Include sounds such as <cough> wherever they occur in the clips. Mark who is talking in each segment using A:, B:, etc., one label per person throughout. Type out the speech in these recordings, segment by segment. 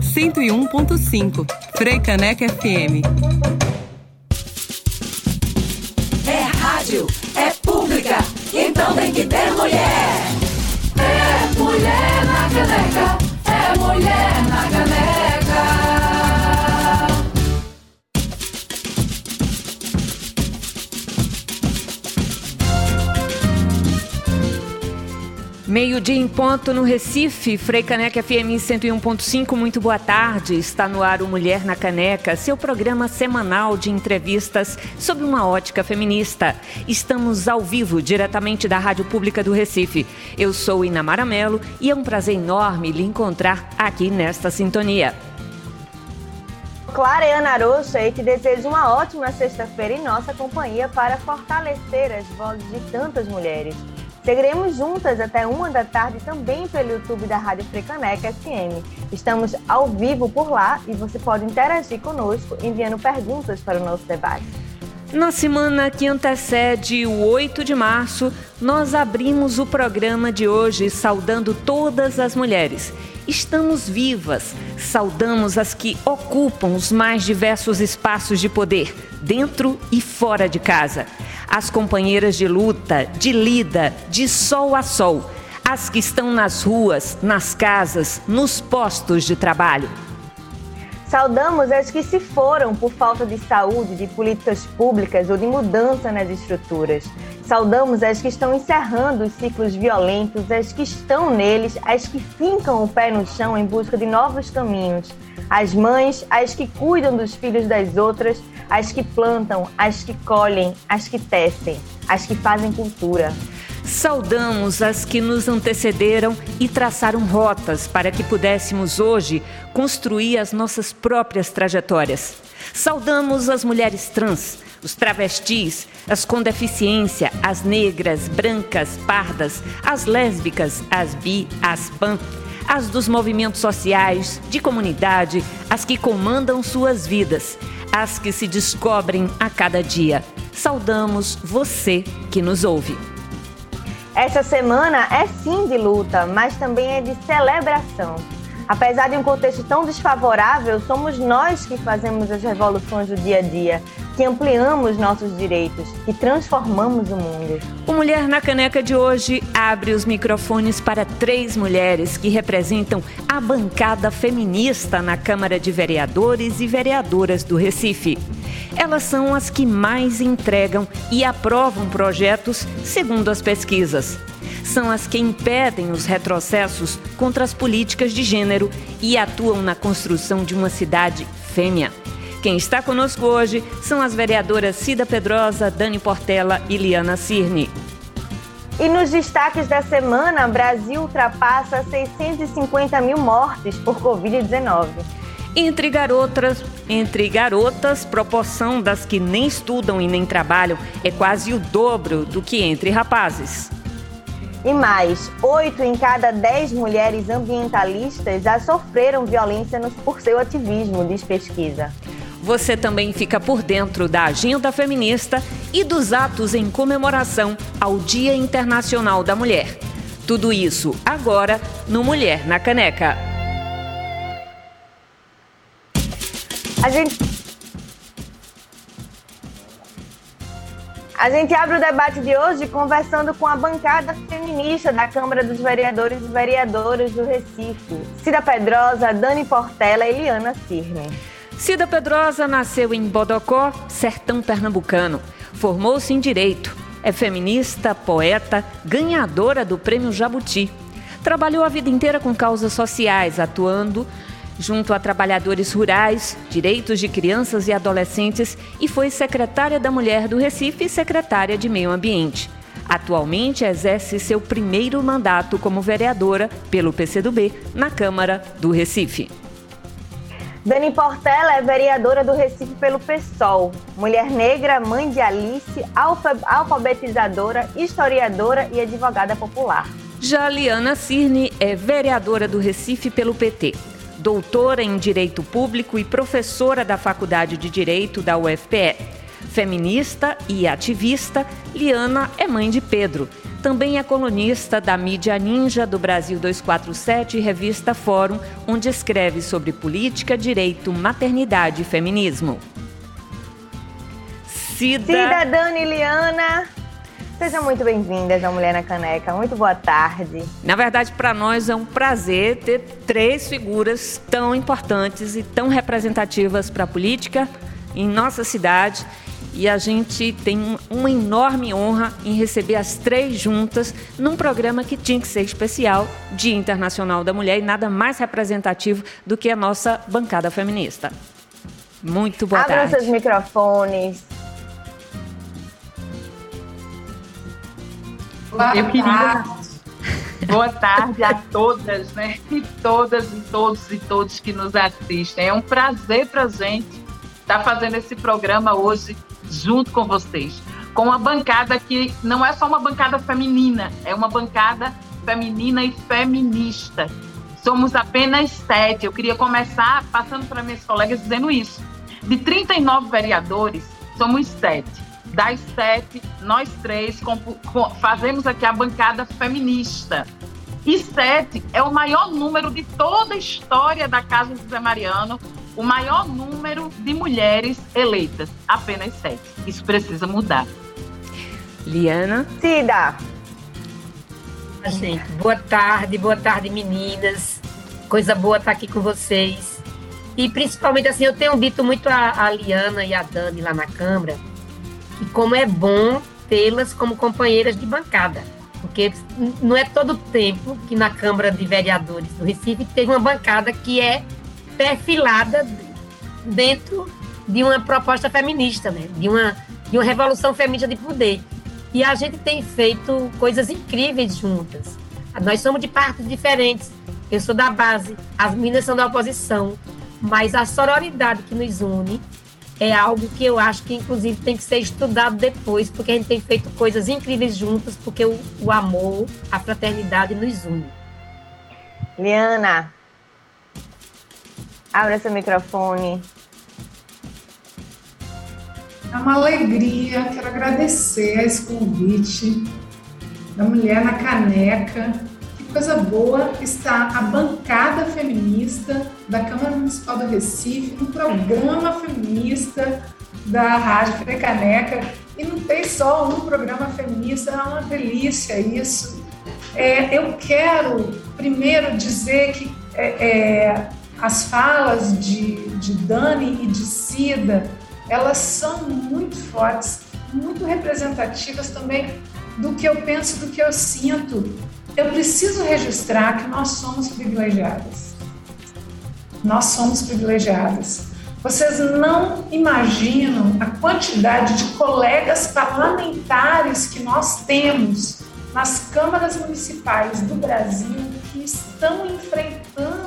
A: 101.5 Freicaneca FM.
B: É rádio, é pública, então tem que ter mulher. É mulher na caneca, é mulher na
C: Meio-dia em ponto no Recife, Frei Caneca FM 101.5, muito boa tarde. Está no ar o Mulher na Caneca, seu programa semanal de entrevistas sob uma ótica feminista. Estamos ao vivo, diretamente da Rádio Pública do Recife. Eu sou Inamara Melo e é um prazer enorme lhe encontrar aqui nesta sintonia.
D: Clara e Ana Rocha e te desejo uma ótima sexta-feira em nossa companhia para fortalecer as vozes de tantas mulheres. Seguiremos juntas até uma da tarde também pelo YouTube da Rádio Frecaneca FM. Estamos ao vivo por lá e você pode interagir conosco enviando perguntas para o nosso debate.
C: Na semana que antecede o 8 de março, nós abrimos o programa de hoje saudando todas as mulheres. Estamos vivas, saudamos as que ocupam os mais diversos espaços de poder, dentro e fora de casa as companheiras de luta, de lida, de sol a sol, as que estão nas ruas, nas casas, nos postos de trabalho.
D: Saudamos as que se foram por falta de saúde, de políticas públicas ou de mudança nas estruturas. Saudamos as que estão encerrando os ciclos violentos, as que estão neles, as que fincam o pé no chão em busca de novos caminhos. As mães, as que cuidam dos filhos das outras, as que plantam, as que colhem, as que tecem, as que fazem cultura.
C: Saudamos as que nos antecederam e traçaram rotas para que pudéssemos hoje construir as nossas próprias trajetórias. Saudamos as mulheres trans, os travestis, as com deficiência, as negras, brancas, pardas, as lésbicas, as bi, as pan, as dos movimentos sociais, de comunidade, as que comandam suas vidas, as que se descobrem a cada dia. Saudamos você que nos ouve.
D: Essa semana é sim de luta, mas também é de celebração. Apesar de um contexto tão desfavorável, somos nós que fazemos as revoluções do dia a dia, que ampliamos nossos direitos, que transformamos o mundo.
C: O Mulher na Caneca de hoje abre os microfones para três mulheres que representam a bancada feminista na Câmara de Vereadores e Vereadoras do Recife. Elas são as que mais entregam e aprovam projetos segundo as pesquisas são as que impedem os retrocessos contra as políticas de gênero e atuam na construção de uma cidade fêmea. Quem está conosco hoje são as vereadoras Cida Pedrosa, Dani Portela e Liana Cirne.
D: E nos destaques da semana, Brasil ultrapassa 650 mil mortes por Covid-19.
C: Entre garotas, entre garotas, proporção das que nem estudam e nem trabalham é quase o dobro do que entre rapazes.
D: E mais, oito em cada dez mulheres ambientalistas já sofreram violência por seu ativismo, diz pesquisa.
C: Você também fica por dentro da agenda feminista e dos atos em comemoração ao Dia Internacional da Mulher. Tudo isso agora no Mulher na Caneca.
D: A gente A gente abre o debate de hoje conversando com a bancada feminista da Câmara dos Vereadores e Vereadoras do Recife, Cida Pedrosa, Dani Portela e Eliana Cirne.
C: Cida Pedrosa nasceu em Bodocó, sertão pernambucano. Formou-se em Direito. É feminista, poeta, ganhadora do Prêmio Jabuti. Trabalhou a vida inteira com causas sociais, atuando junto a trabalhadores rurais, direitos de crianças e adolescentes e foi secretária da Mulher do Recife e secretária de Meio Ambiente. Atualmente exerce seu primeiro mandato como vereadora pelo PCdoB na Câmara do Recife.
D: Dani Portela é vereadora do Recife pelo PSOL. Mulher negra, mãe de Alice, alfabetizadora, historiadora e advogada popular.
C: Já Liana Cirne é vereadora do Recife pelo PT doutora em Direito Público e professora da Faculdade de Direito da UFPE. Feminista e ativista, Liana é mãe de Pedro. Também é colunista da mídia Ninja do Brasil 247 e revista Fórum, onde escreve sobre política, direito, maternidade e feminismo.
D: Cida, Cida Dani Liana. Sejam muito bem-vindas ao Mulher na Caneca. Muito boa tarde.
C: Na verdade, para nós é um prazer ter três figuras tão importantes e tão representativas para a política em nossa cidade. E a gente tem uma enorme honra em receber as três juntas num programa que tinha que ser especial, Dia Internacional da Mulher, e nada mais representativo do que a nossa bancada feminista. Muito boa
D: Abram
C: tarde.
D: Abram seus microfones.
E: Boa Eu queria. Tarde. <laughs> Boa tarde a todas, né? E todas e todos e todos que nos assistem. É um prazer para a gente estar tá fazendo esse programa hoje junto com vocês. Com uma bancada que não é só uma bancada feminina, é uma bancada feminina e feminista. Somos apenas sete. Eu queria começar passando para minhas colegas dizendo isso. De 39 vereadores, somos sete das sete, nós três fazemos aqui a bancada feminista. E sete é o maior número de toda a história da Casa do Zé Mariano, o maior número de mulheres eleitas. Apenas sete. Isso precisa mudar.
C: Liana?
D: Cida.
F: Gente, boa tarde, boa tarde, meninas. Coisa boa estar aqui com vocês. E principalmente assim, eu tenho dito muito a, a Liana e a Dani lá na Câmara e como é bom tê-las como companheiras de bancada, porque não é todo tempo que na Câmara de Vereadores do Recife tem uma bancada que é perfilada dentro de uma proposta feminista, né? de, uma, de uma revolução feminista de poder. E a gente tem feito coisas incríveis juntas. Nós somos de partes diferentes. Eu sou da base, as meninas são da oposição, mas a sororidade que nos une é algo que eu acho que, inclusive, tem que ser estudado depois, porque a gente tem feito coisas incríveis juntas, porque o, o amor, a fraternidade nos une.
D: Liana, abra seu microfone.
G: É uma alegria, quero agradecer esse convite da Mulher na Caneca coisa boa está a bancada feminista da Câmara Municipal do Recife, um programa feminista da Rádio Frecaneca. E não tem só um programa feminista, é uma delícia isso. É, eu quero primeiro dizer que é, é, as falas de, de Dani e de Cida, elas são muito fortes, muito representativas também do que eu penso, do que eu sinto eu preciso registrar que nós somos privilegiadas. Nós somos privilegiadas. Vocês não imaginam a quantidade de colegas parlamentares que nós temos nas câmaras municipais do Brasil que estão enfrentando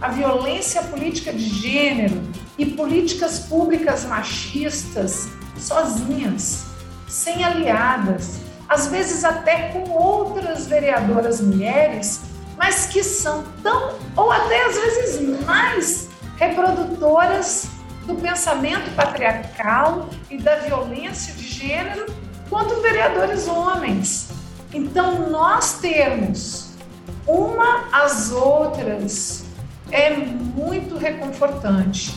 G: a violência política de gênero e políticas públicas machistas sozinhas, sem aliadas, às vezes até com outras vereadoras mulheres, mas que são tão, ou até às vezes mais, reprodutoras do pensamento patriarcal e da violência de gênero quanto vereadores homens. Então, nós temos uma às outras é muito reconfortante.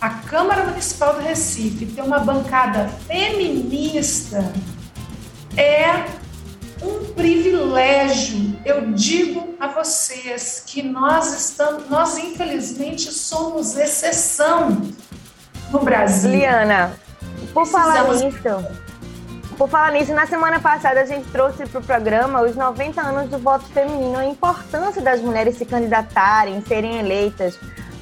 G: A Câmara Municipal do Recife tem uma bancada feminista é um privilégio. Eu digo a vocês que nós estamos, nós infelizmente somos exceção no Brasil.
D: Liana, por falar nisso, por falar nisso, na semana passada a gente trouxe para o programa os 90 anos do voto feminino, a importância das mulheres se candidatarem, serem eleitas.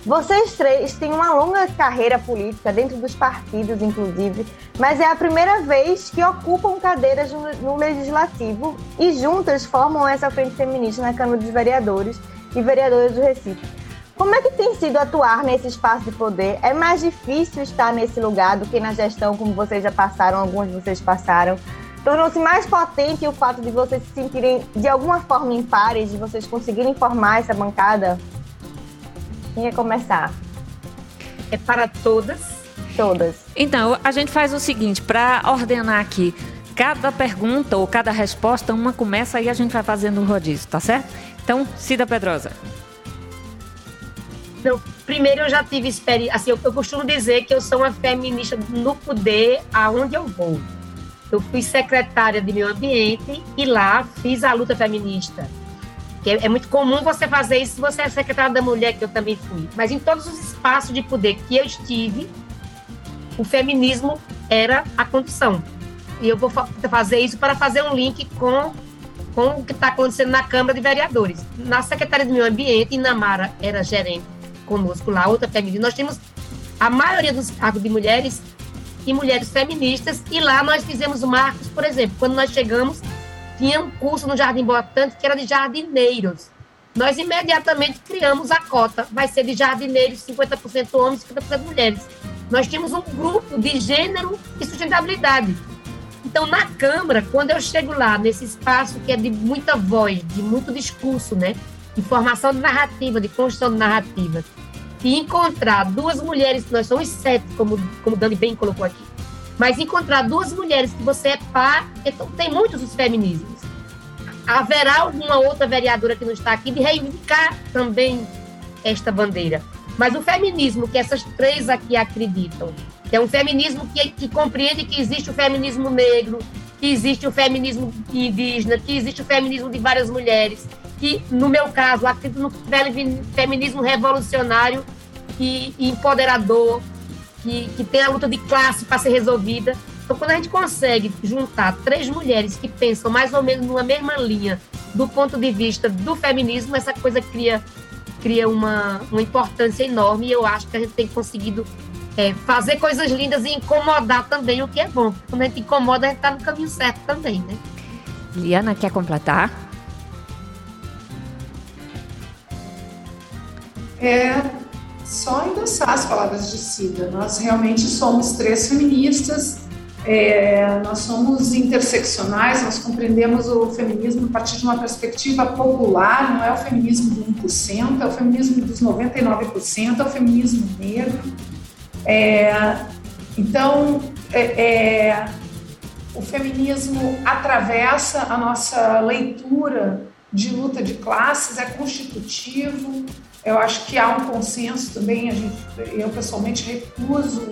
D: Vocês três têm uma longa carreira política, dentro dos partidos, inclusive, mas é a primeira vez que ocupam cadeiras no, Legislativo e juntas formam essa frente feminista na Câmara dos Vereadores e Vereadoras do Recife. Como é que tem sido atuar nesse espaço de poder? É mais difícil estar nesse lugar do que na gestão, como vocês já passaram, alguns de vocês passaram. Tornou-se mais potente o fato de vocês se sentirem de alguma forma impares, de vocês conseguirem formar essa bancada? Quem quer começar?
F: É para todas?
D: Todas.
C: Então, a gente faz o seguinte, para ordenar aqui. cada pergunta ou cada resposta, uma começa e a gente vai fazendo um rodízio, tá certo? Então, Cida Pedrosa.
F: Então, primeiro eu já tive experiência, assim, eu, eu, costumo dizer que eu sou uma feminista no poder aonde eu vou. Eu fui secretária de meio ambiente e lá fiz a luta feminista. Que é, é muito comum você fazer isso se você é secretária da mulher, que eu também fui. Mas em todos os espaços de poder que eu estive, o feminismo era a condição. E eu vou fazer isso para fazer um link com, com o que está acontecendo na Câmara de Vereadores. Na Secretaria do Meio Ambiente, Inamara era gerente conosco lá, outra feminina. Nós temos a maioria dos cargos de mulheres e mulheres feministas, e lá nós fizemos marcos, por exemplo, quando nós chegamos, tinha um curso no Jardim Botânico que era de jardineiros. Nós imediatamente criamos a cota, vai ser de jardineiros, 50% homens, 50% mulheres. Nós tínhamos um grupo de gênero e sustentabilidade. Então, na Câmara, quando eu chego lá, nesse espaço que é de muita voz, de muito discurso, né? De formação de narrativa, de construção de narrativa, e encontrar duas mulheres, nós somos sete, como, como Dani bem colocou aqui, mas encontrar duas mulheres que você é par, então tem muitos os feminismos. Haverá alguma outra vereadora que não está aqui de reivindicar também esta bandeira. Mas o feminismo que essas três aqui acreditam, é um feminismo que, que compreende que existe o feminismo negro, que existe o feminismo indígena, que existe o feminismo de várias mulheres, que, no meu caso, acredito no feminismo revolucionário e, e empoderador, que, que tem a luta de classe para ser resolvida. Então, quando a gente consegue juntar três mulheres que pensam mais ou menos numa mesma linha do ponto de vista do feminismo, essa coisa cria cria uma, uma importância enorme e eu acho que a gente tem conseguido é, fazer coisas lindas e incomodar também, o que é bom. Quando a gente incomoda, a gente está no caminho certo também, né?
C: Liana, quer completar?
G: É só endossar as palavras de Cida. Nós realmente somos três feministas é, nós somos interseccionais, nós compreendemos o feminismo a partir de uma perspectiva popular, não é o feminismo do 1%, é o feminismo dos 99%, é o feminismo negro. É, então, é, é, o feminismo atravessa a nossa leitura de luta de classes, é constitutivo. Eu acho que há um consenso também, a gente, eu pessoalmente recuso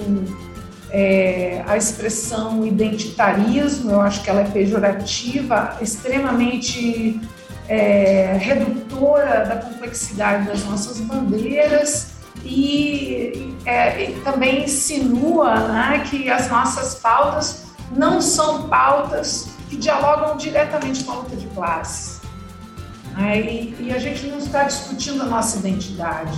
G: é, a expressão identitarismo, eu acho que ela é pejorativa, extremamente é, redutora da complexidade das nossas bandeiras e, é, e também insinua né, que as nossas pautas não são pautas que dialogam diretamente com a luta de classes. Né, e, e a gente não está discutindo a nossa identidade,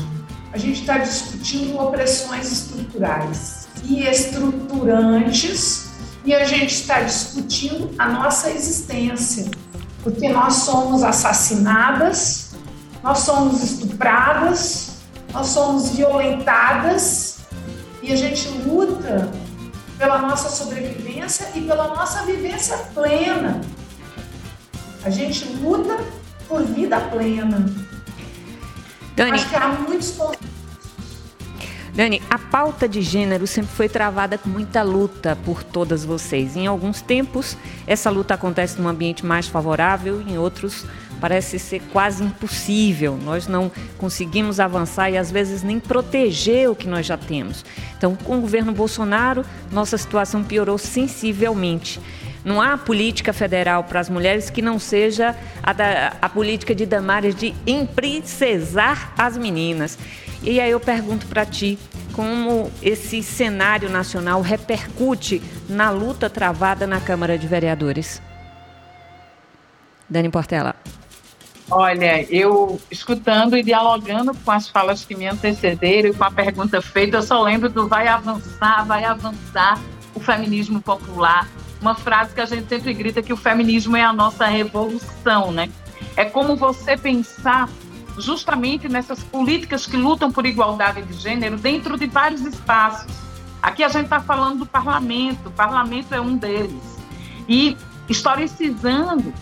G: a gente está discutindo opressões estruturais e estruturantes. E a gente está discutindo a nossa existência, porque nós somos assassinadas, nós somos estupradas, nós somos violentadas. E a gente luta pela nossa sobrevivência e pela nossa vivência plena. A gente luta por vida plena.
C: Dani,
G: Acho que há muitos
C: Dani, a pauta de gênero sempre foi travada com muita luta por todas vocês. Em alguns tempos, essa luta acontece num ambiente mais favorável, em outros parece ser quase impossível. Nós não conseguimos avançar e às vezes nem proteger o que nós já temos. Então, com o governo Bolsonaro, nossa situação piorou sensivelmente. Não há política federal para as mulheres que não seja a, da, a política de Damares de emprincesar as meninas. E aí eu pergunto para ti, como esse cenário nacional repercute na luta travada na Câmara de Vereadores? Dani Portela.
E: Olha, eu escutando e dialogando com as falas que me antecederam e com a pergunta feita, eu só lembro do vai avançar, vai avançar o feminismo popular. Uma frase que a gente sempre grita que o feminismo é a nossa revolução, né? É como você pensar justamente nessas políticas que lutam por igualdade de gênero dentro de vários espaços. Aqui a gente está falando do parlamento, o parlamento é um deles. E historicizando,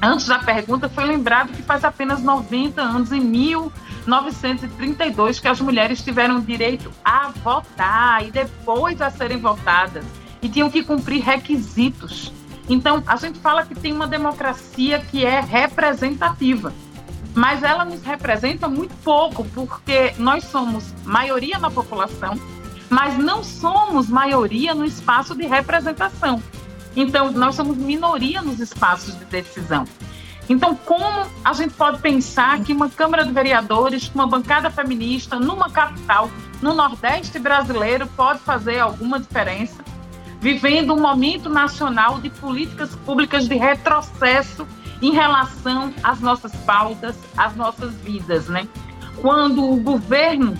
E: antes da pergunta, foi lembrado que faz apenas 90 anos, em 1932, que as mulheres tiveram direito a votar e depois a serem votadas. E tinham que cumprir requisitos Então, a gente fala que tem uma democracia que é representativa, mas ela nos representa muito pouco, porque nós somos maioria na população, mas não somos maioria no espaço de representação. Então, nós somos minoria nos espaços de decisão. Então, como a gente pode pensar que uma Câmara de Vereadores uma bancada feminista numa capital, no Nordeste brasileiro, pode fazer alguma diferença? Vivendo um momento nacional de políticas públicas de retrocesso em relação às nossas pautas, às nossas vidas, né? Quando o governo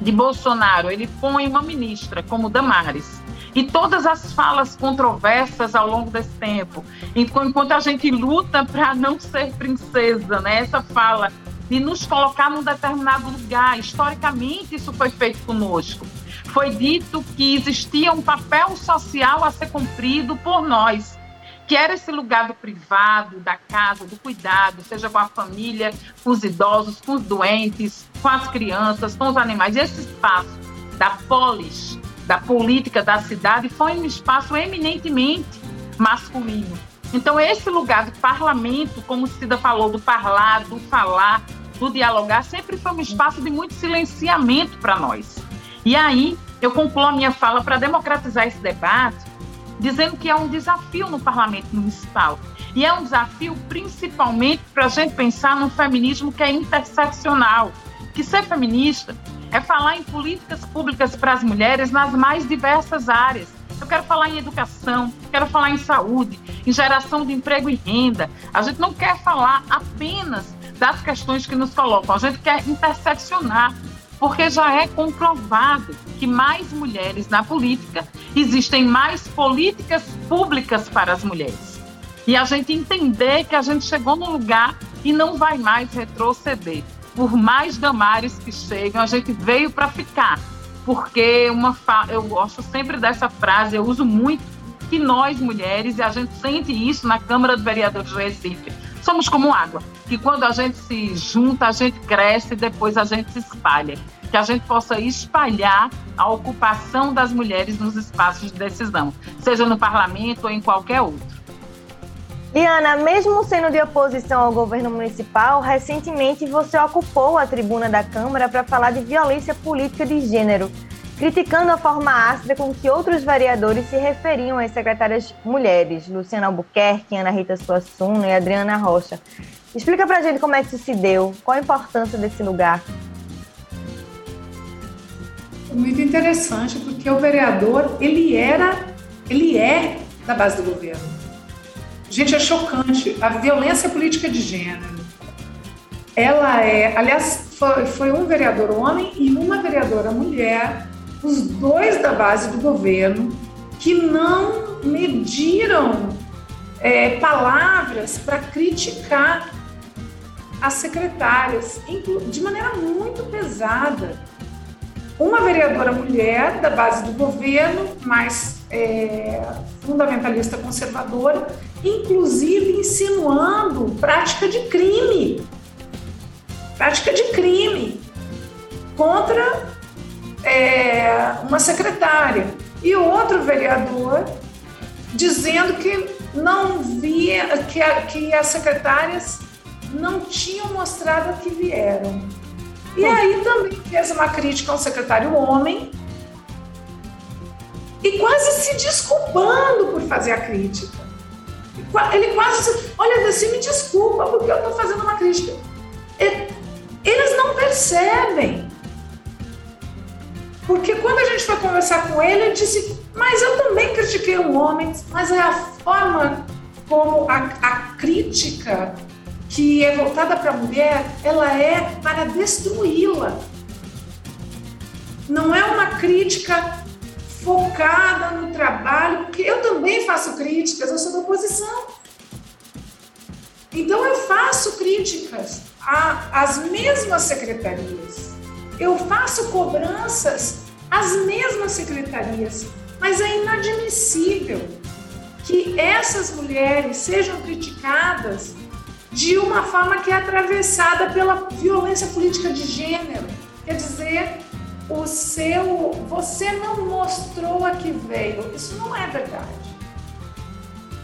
E: de Bolsonaro ele põe uma ministra como Damares e todas as falas controversas ao longo desse tempo, enquanto a gente luta para não ser princesa, né? Essa fala de nos colocar num determinado lugar, historicamente isso foi feito conosco foi dito que existia um papel social a ser cumprido por nós, que era esse lugar do privado, da casa, do cuidado, seja com a família, com os idosos, com os doentes, com as crianças, com os animais. Esse espaço da polis, da política da cidade, foi um espaço eminentemente masculino. Então, esse lugar do parlamento, como Cida falou, do parlar, do falar, do dialogar, sempre foi um espaço de muito silenciamento para nós. E aí eu concluo a minha fala para democratizar esse debate, dizendo que é um desafio no parlamento municipal. E é um desafio principalmente para a gente pensar num feminismo que é interseccional. Que ser feminista é falar em políticas públicas para as mulheres nas mais diversas áreas. Eu quero falar em educação, quero falar em saúde, em geração de emprego e renda. A gente não quer falar apenas das questões que nos colocam, a gente quer interseccionar porque já é comprovado que mais mulheres na política, existem mais políticas públicas para as mulheres. E a gente entender que a gente chegou no lugar e não vai mais retroceder. Por mais damares que chegam, a gente veio para ficar. Porque uma fa... eu gosto sempre dessa frase, eu uso muito, que nós mulheres, e a gente sente isso na Câmara de Vereadores do Recife, somos como água, que quando a gente se junta, a gente cresce e depois a gente se espalha. Que a gente possa espalhar a ocupação das mulheres nos espaços de decisão, seja no parlamento ou em qualquer outro.
D: Liana, mesmo sendo de oposição ao governo municipal, recentemente você ocupou a tribuna da Câmara para falar de violência política de gênero criticando a forma ácida com que outros vereadores se referiam às secretárias mulheres, Luciana Albuquerque, Ana Rita Suassuna e Adriana Rocha. Explica pra gente como é que isso se deu, qual a importância desse lugar.
G: Muito interessante, porque o vereador, ele era, ele é da base do governo. Gente, é chocante. A violência política de gênero, ela é, aliás, foi, foi um vereador homem e uma vereadora mulher os dois da base do governo que não mediram é, palavras para criticar as secretárias de maneira muito pesada. Uma vereadora mulher da base do governo, mais é, fundamentalista conservadora, inclusive insinuando prática de crime. Prática de crime contra é, uma secretária e outro vereador dizendo que não via que, que as secretárias não tinham mostrado que vieram. E aí também fez uma crítica ao secretário homem e quase se desculpando por fazer a crítica. Ele quase, olha, assim, me desculpa porque eu estou fazendo uma crítica. Eles não percebem porque quando a gente foi conversar com ele, ele disse: Mas eu também critiquei o homem, mas é a forma como a, a crítica que é voltada para a mulher, ela é para destruí-la. Não é uma crítica focada no trabalho, porque eu também faço críticas, eu sou da oposição. Então eu faço críticas às mesmas secretarias eu faço cobranças às mesmas secretarias, mas é inadmissível que essas mulheres sejam criticadas de uma forma que é atravessada pela violência política de gênero. Quer dizer, o seu, você não mostrou a que veio. Isso não é verdade.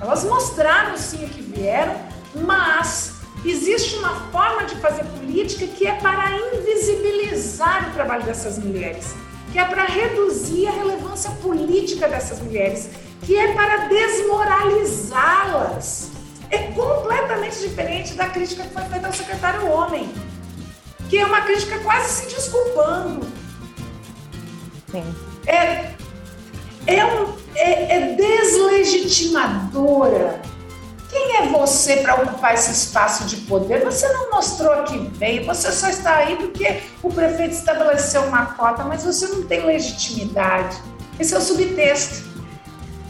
G: Elas mostraram sim o que vieram, mas existe uma forma de fazer política que é para invisibilizar o trabalho dessas mulheres, que é para reduzir a relevância política dessas mulheres, que é para desmoralizá-las. É completamente diferente da crítica que foi feita ao secretário homem, que é uma crítica quase se desculpando. Sim. É, é, um, é, é deslegitimadora. Quem é você para ocupar esse espaço de poder? Você não mostrou que veio, você só está aí porque o prefeito estabeleceu uma cota, mas você não tem legitimidade. Esse é o subtexto.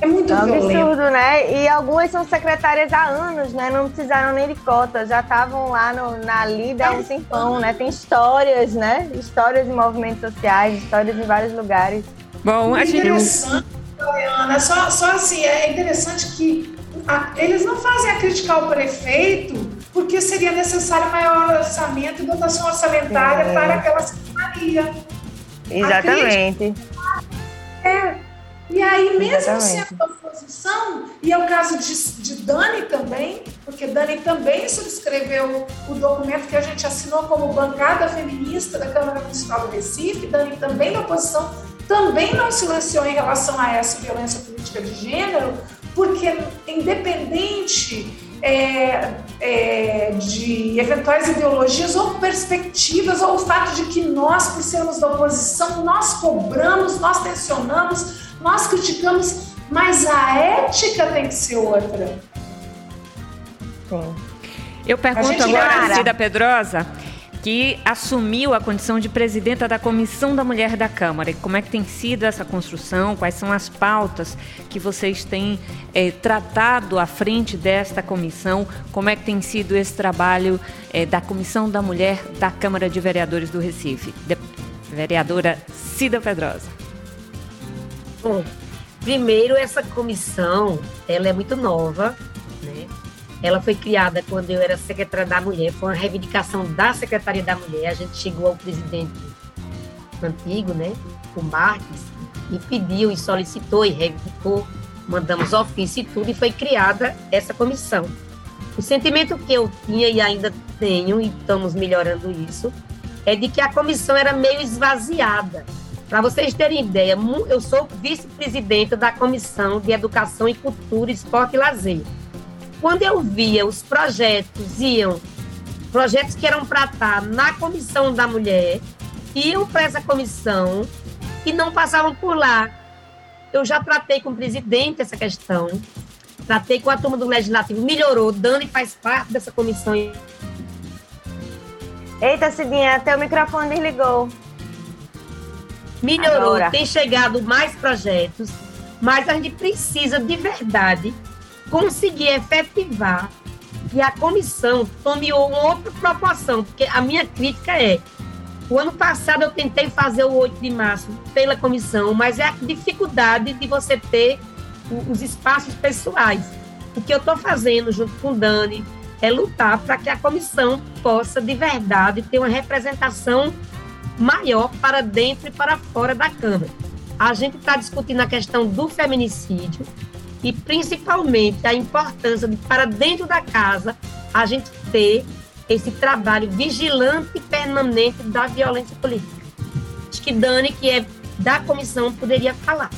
G: É muito é um violento. absurdo,
D: né? E algumas são secretárias há anos, né? Não precisaram nem de cota, já estavam lá no, na lida há um tempão, né? Tem histórias, né? Histórias de movimentos sociais, histórias em vários lugares.
G: Bom, a gente... Interessante, Ana, só, só assim, é interessante que a, eles não fazem a crítica ao prefeito porque seria necessário maior orçamento e dotação orçamentária é. para aquela secretaria.
D: Exatamente.
G: É e aí, mesmo Exatamente. sendo oposição, e é o caso de, de Dani também, porque Dani também subscreveu o documento que a gente assinou como bancada feminista da Câmara Municipal do Recife, Dani também da oposição, também não silenciou em relação a essa violência política de gênero, porque independente é, é, de eventuais ideologias ou perspectivas, ou o fato de que nós, por sermos da oposição, nós cobramos, nós tensionamos, nós criticamos, mas a ética tem que ser outra.
C: Sim. Eu pergunto agora a Cida Pedrosa, que assumiu a condição de presidenta da Comissão da Mulher da Câmara. como é que tem sido essa construção? Quais são as pautas que vocês têm é, tratado à frente desta comissão? Como é que tem sido esse trabalho é, da Comissão da Mulher da Câmara de Vereadores do Recife? De, vereadora Cida Pedrosa.
F: Bom, primeiro essa comissão, ela é muito nova, né? Ela foi criada quando eu era secretária da Mulher, foi uma reivindicação da Secretaria da Mulher. A gente chegou ao presidente antigo, né, o Marques, e pediu e solicitou e reivindicou, mandamos ofício e tudo, e foi criada essa comissão. O sentimento que eu tinha e ainda tenho, e estamos melhorando isso, é de que a comissão era meio esvaziada. Para vocês terem ideia, eu sou vice-presidenta da Comissão de Educação e Cultura, Esporte e Lazer. Quando eu via os projetos, iam, projetos que eram para estar na Comissão da Mulher, iam para essa comissão e não passavam por lá. Eu já tratei com o presidente essa questão, tratei com a turma do Legislativo, melhorou, Dani faz parte dessa comissão.
D: Eita, Cidinha, até o microfone desligou
F: melhorou, Agora. tem chegado mais projetos, mas a gente precisa de verdade conseguir efetivar que a comissão tome uma outra proporção, porque a minha crítica é o ano passado eu tentei fazer o 8 de março pela comissão, mas é a dificuldade de você ter os espaços pessoais. O que eu estou fazendo junto com o Dani é lutar para que a comissão possa, de verdade, ter uma representação maior para dentro e para fora da Câmara. A gente está discutindo a questão do feminicídio e principalmente a importância de, para dentro da casa, a gente ter esse trabalho vigilante e permanente da violência política. Acho que Dani, que é da comissão, poderia falar.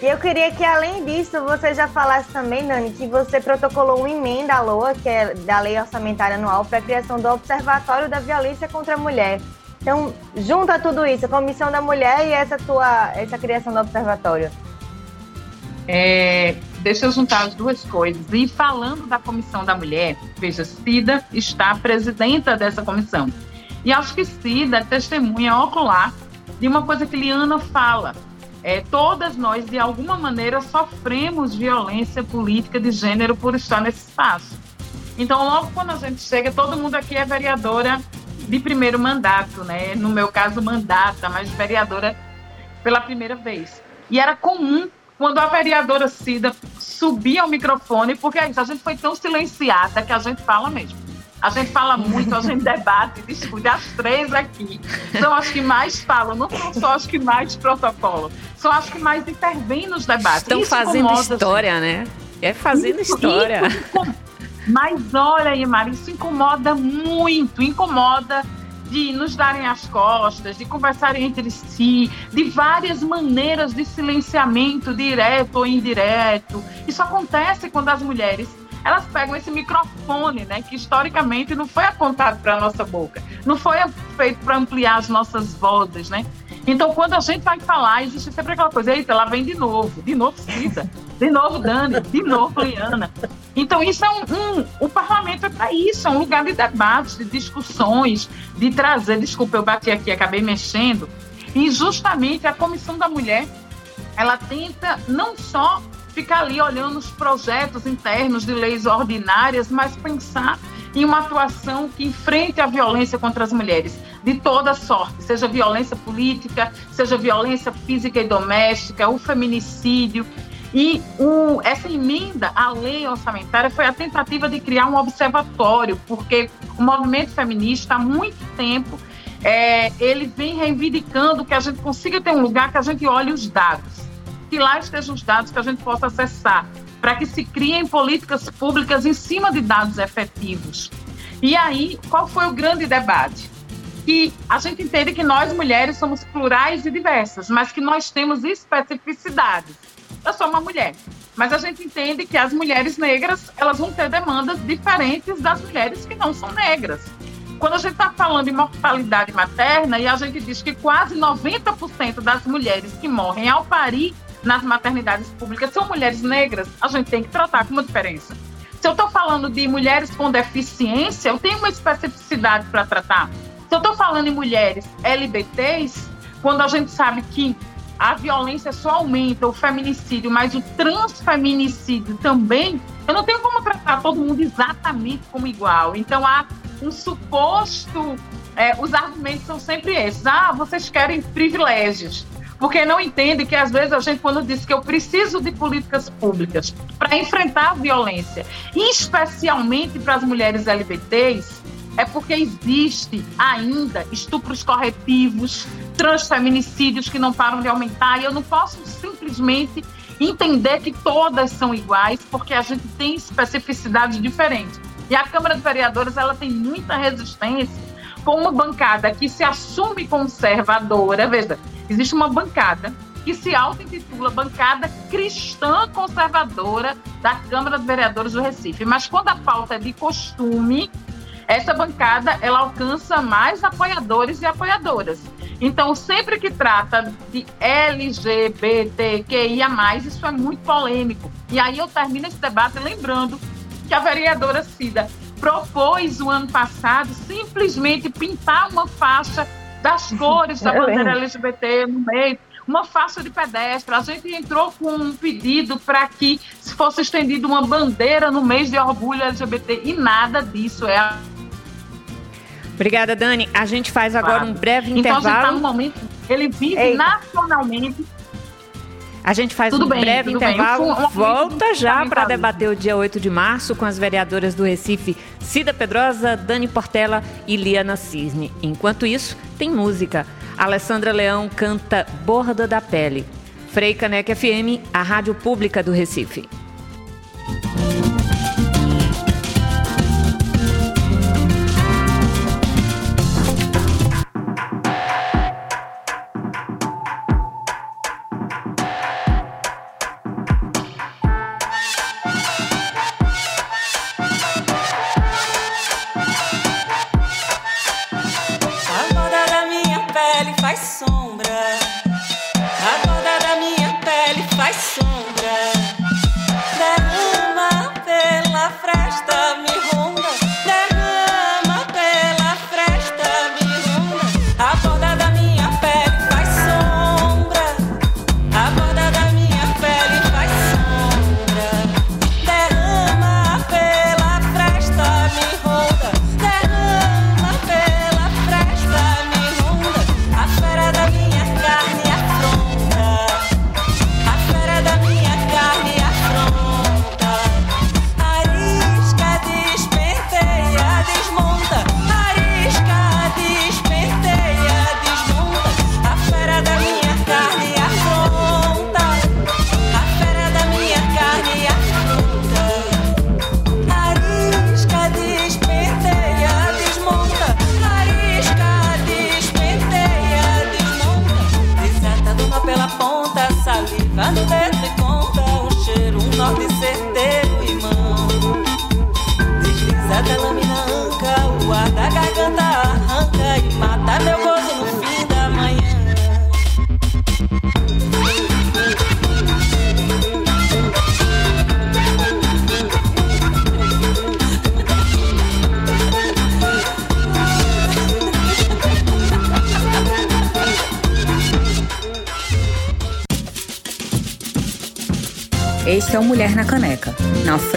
D: E eu queria que, além disso, você já falasse também, Dani, que você protocolou uma emenda à LOA, que é da Lei Orçamentária Anual, para a criação do Observatório da Violência contra a Mulher. Então, junta tudo isso, a Comissão da Mulher e essa tua essa criação do observatório.
E: É, deixa eu juntar as duas coisas. E falando da Comissão da Mulher, veja, Cida está presidenta dessa comissão. E acho que Cida é testemunha ocular de uma coisa que Liana fala. É, todas nós, de alguma maneira, sofremos violência política de gênero por estar nesse espaço. Então, logo quando a gente chega, todo mundo aqui é vereadora de primeiro mandato, né? No meu caso, mandata, mas vereadora pela primeira vez. E era comum quando a vereadora Cida subia ao microfone, porque é isso, a gente foi tão silenciada que a gente fala mesmo. A gente fala muito, a <laughs> gente debate, discute. As três aqui são as que mais falam, não são só as que mais protocolam, são as que mais intervêm nos debates.
C: Estão fazendo incomoda, história, né? É fazendo isso, história. Isso,
E: mas olha aí, Mari, isso incomoda muito, incomoda de nos darem as costas, de conversarem entre si, de várias maneiras de silenciamento, direto ou indireto. Isso acontece quando as mulheres elas pegam esse microfone, né, que historicamente não foi apontado para a nossa boca, não foi feito para ampliar as nossas vozes, né? Então, quando a gente vai falar, existe sempre aquela coisa, eita, ela vem de novo, de novo Cida, de novo Dani, de novo Liana. Então, isso é um, um o parlamento é para isso, é um lugar de debates, de discussões, de trazer, desculpa, eu bati aqui, acabei mexendo, e justamente a Comissão da Mulher, ela tenta não só ficar ali olhando os projetos internos de leis ordinárias, mas pensar em uma atuação que enfrente a violência contra as mulheres, de toda sorte, seja violência política, seja violência física e doméstica, o feminicídio. E o, essa emenda à lei orçamentária foi a tentativa de criar um observatório, porque o movimento feminista há muito tempo é, ele vem reivindicando que a gente consiga ter um lugar que a gente olhe os dados que lá estejam os dados que a gente possa acessar, para que se criem políticas públicas em cima de dados efetivos. E aí, qual foi o grande debate? Que a gente entende que nós mulheres somos plurais e diversas, mas que nós temos especificidades. Eu sou uma mulher, mas a gente entende que as mulheres negras elas vão ter demandas diferentes das mulheres que não são negras. Quando a gente está falando de mortalidade materna e a gente diz que quase 90% das mulheres que morrem ao parir nas maternidades públicas são mulheres negras, a gente tem que tratar com uma diferença. Se eu estou falando de mulheres com deficiência, eu tenho uma especificidade para tratar. Se eu estou falando em mulheres LBTs, quando a gente sabe que a violência só aumenta, o feminicídio, mas o transfeminicídio também, eu não tenho como tratar todo mundo exatamente como igual. Então há um suposto. É, os argumentos são sempre esses. Ah, vocês querem privilégios porque não entende que às vezes a gente, quando diz que eu preciso de políticas públicas para enfrentar a violência, especialmente para as mulheres LGBTs, é porque existe ainda estupros corretivos, transfeminicídios que não param de aumentar, e eu não posso simplesmente entender que todas são iguais, porque a gente tem especificidades diferentes. E a Câmara de Vereadores ela tem muita resistência com uma bancada que se assume conservadora, veja, existe uma bancada que se auto-intitula Bancada Cristã Conservadora da Câmara de Vereadores do Recife. Mas quando a pauta é de costume, essa bancada ela alcança mais apoiadores e apoiadoras. Então, sempre que trata de LGBTQIA+, isso é muito polêmico. E aí eu termino esse debate lembrando que a vereadora Cida propôs o ano passado simplesmente pintar uma faixa das <laughs> cores da bandeira LGBT no meio, uma faixa de pedestre. A gente entrou com um pedido para que se fosse estendida uma bandeira no mês de orgulho LGBT e nada disso é.
C: Obrigada, Dani. A gente faz agora um breve intervalo. Então, a gente está
E: no momento, ele vive Eita. nacionalmente
C: a gente faz tudo um bem, breve intervalo, bem. volta já para debater o dia 8 de março com as vereadoras do Recife, Cida Pedrosa, Dani Portela e Liana Cisne. Enquanto isso, tem música. Alessandra Leão canta Borda da Pele. Frei Caneca FM, a rádio pública do Recife.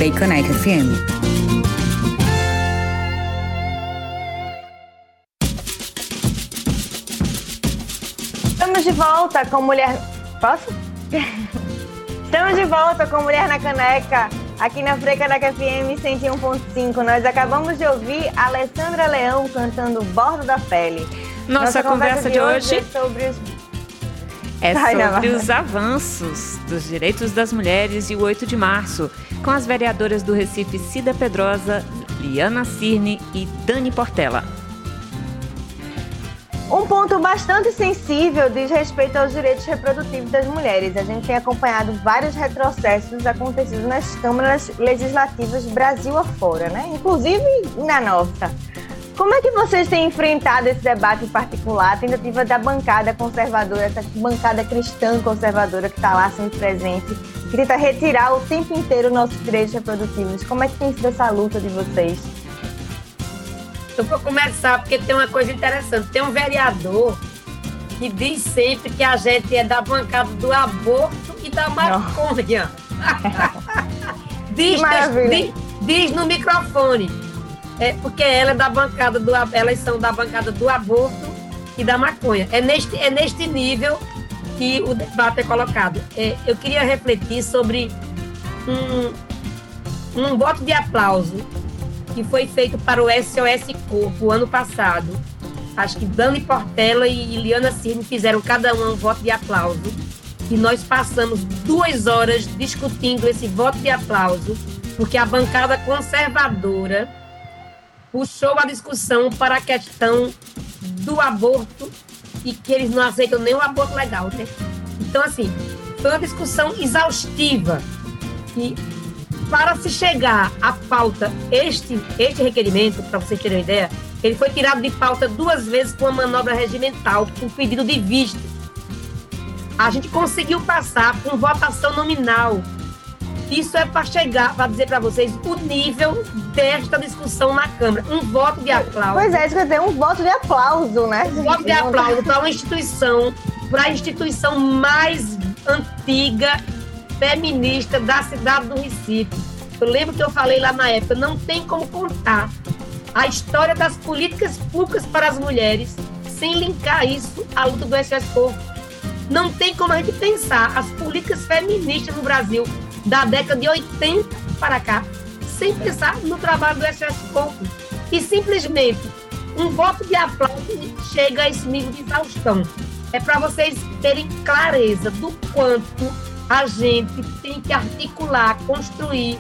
H: Frei Caneca FM.
D: Estamos de volta com Mulher. Posso? <laughs> Estamos de volta com Mulher na Caneca, aqui na Frei Caneca FM 101.5. Nós acabamos de ouvir a Alessandra Leão cantando Bordo da Pele.
C: Nossa, Nossa conversa, conversa, de hoje,
D: hoje é sobre os
C: é sobre os avanços dos direitos das mulheres e o 8 de março, com as vereadoras do Recife Cida Pedrosa, Liana Cirne e Dani Portela.
D: Um ponto bastante sensível diz respeito aos direitos reprodutivos das mulheres. A gente tem acompanhado vários retrocessos acontecidos nas câmaras legislativas Brasil afora, né? Inclusive na nossa. Como é que vocês têm enfrentado esse debate em particular, a tentativa da bancada conservadora, essa bancada cristã conservadora que está lá sempre presente, que tenta retirar o tempo inteiro nossos direitos reprodutivos? Como é que tem sido essa luta de vocês?
F: Eu vou começar porque tem uma coisa interessante. Tem um vereador que diz sempre que a gente é da bancada do aborto e da maconha. <laughs> diz, diz, diz no microfone. É porque ela é da bancada do elas são da bancada do aborto e da maconha. É neste, é neste nível que o debate é colocado. É, eu queria refletir sobre um, um voto de aplauso que foi feito para o SOS Corpo ano passado. Acho que Dani Portela e Liana Cirne fizeram cada um um voto de aplauso. E nós passamos duas horas discutindo esse voto de aplauso, porque a bancada conservadora puxou a discussão para a questão do aborto e que eles não aceitam nem o aborto legal, né? Então, assim, foi uma discussão exaustiva e para se chegar à pauta, este, este requerimento, para vocês terem uma ideia, ele foi tirado de pauta duas vezes com uma manobra regimental, com pedido de vista. A gente conseguiu passar com votação nominal isso é para chegar, para dizer para vocês o nível desta discussão na Câmara. Um voto de aplauso.
D: Pois é, isso quer dizer, um voto de aplauso, né?
F: Um voto de aplauso para uma instituição, para a instituição mais antiga feminista da cidade do Recife. Eu lembro que eu falei lá na época, não tem como contar a história das políticas públicas para as mulheres sem linkar isso à luta do SS Povo. Não tem como a gente pensar as políticas feministas no Brasil da década de 80 para cá, sem pensar no trabalho do SS Corpo. E simplesmente um voto de aplauso chega a esse nível de exaustão. É para vocês terem clareza do quanto a gente tem que articular, construir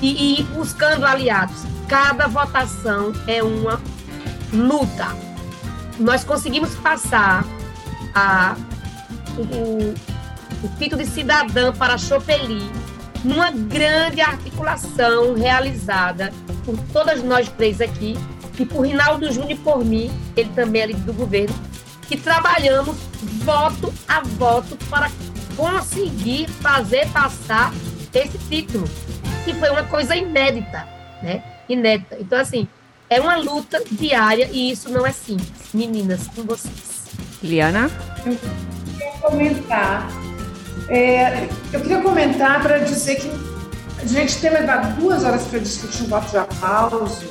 F: e, ir buscando aliados. Cada votação é uma luta. Nós conseguimos passar a, o, o título de cidadã para Chopeli numa grande articulação realizada por todas nós três aqui e por Rinaldo Júnior e por mim, ele também é líder do governo, que trabalhamos voto a voto para conseguir fazer passar esse título, que foi uma coisa inédita, né? Inédita. Então, assim, é uma luta diária e isso não é simples. Meninas, com vocês.
C: Liana?
G: Eu queria comentar é, eu queria comentar para dizer que a gente ter levado duas horas para discutir um voto de aplauso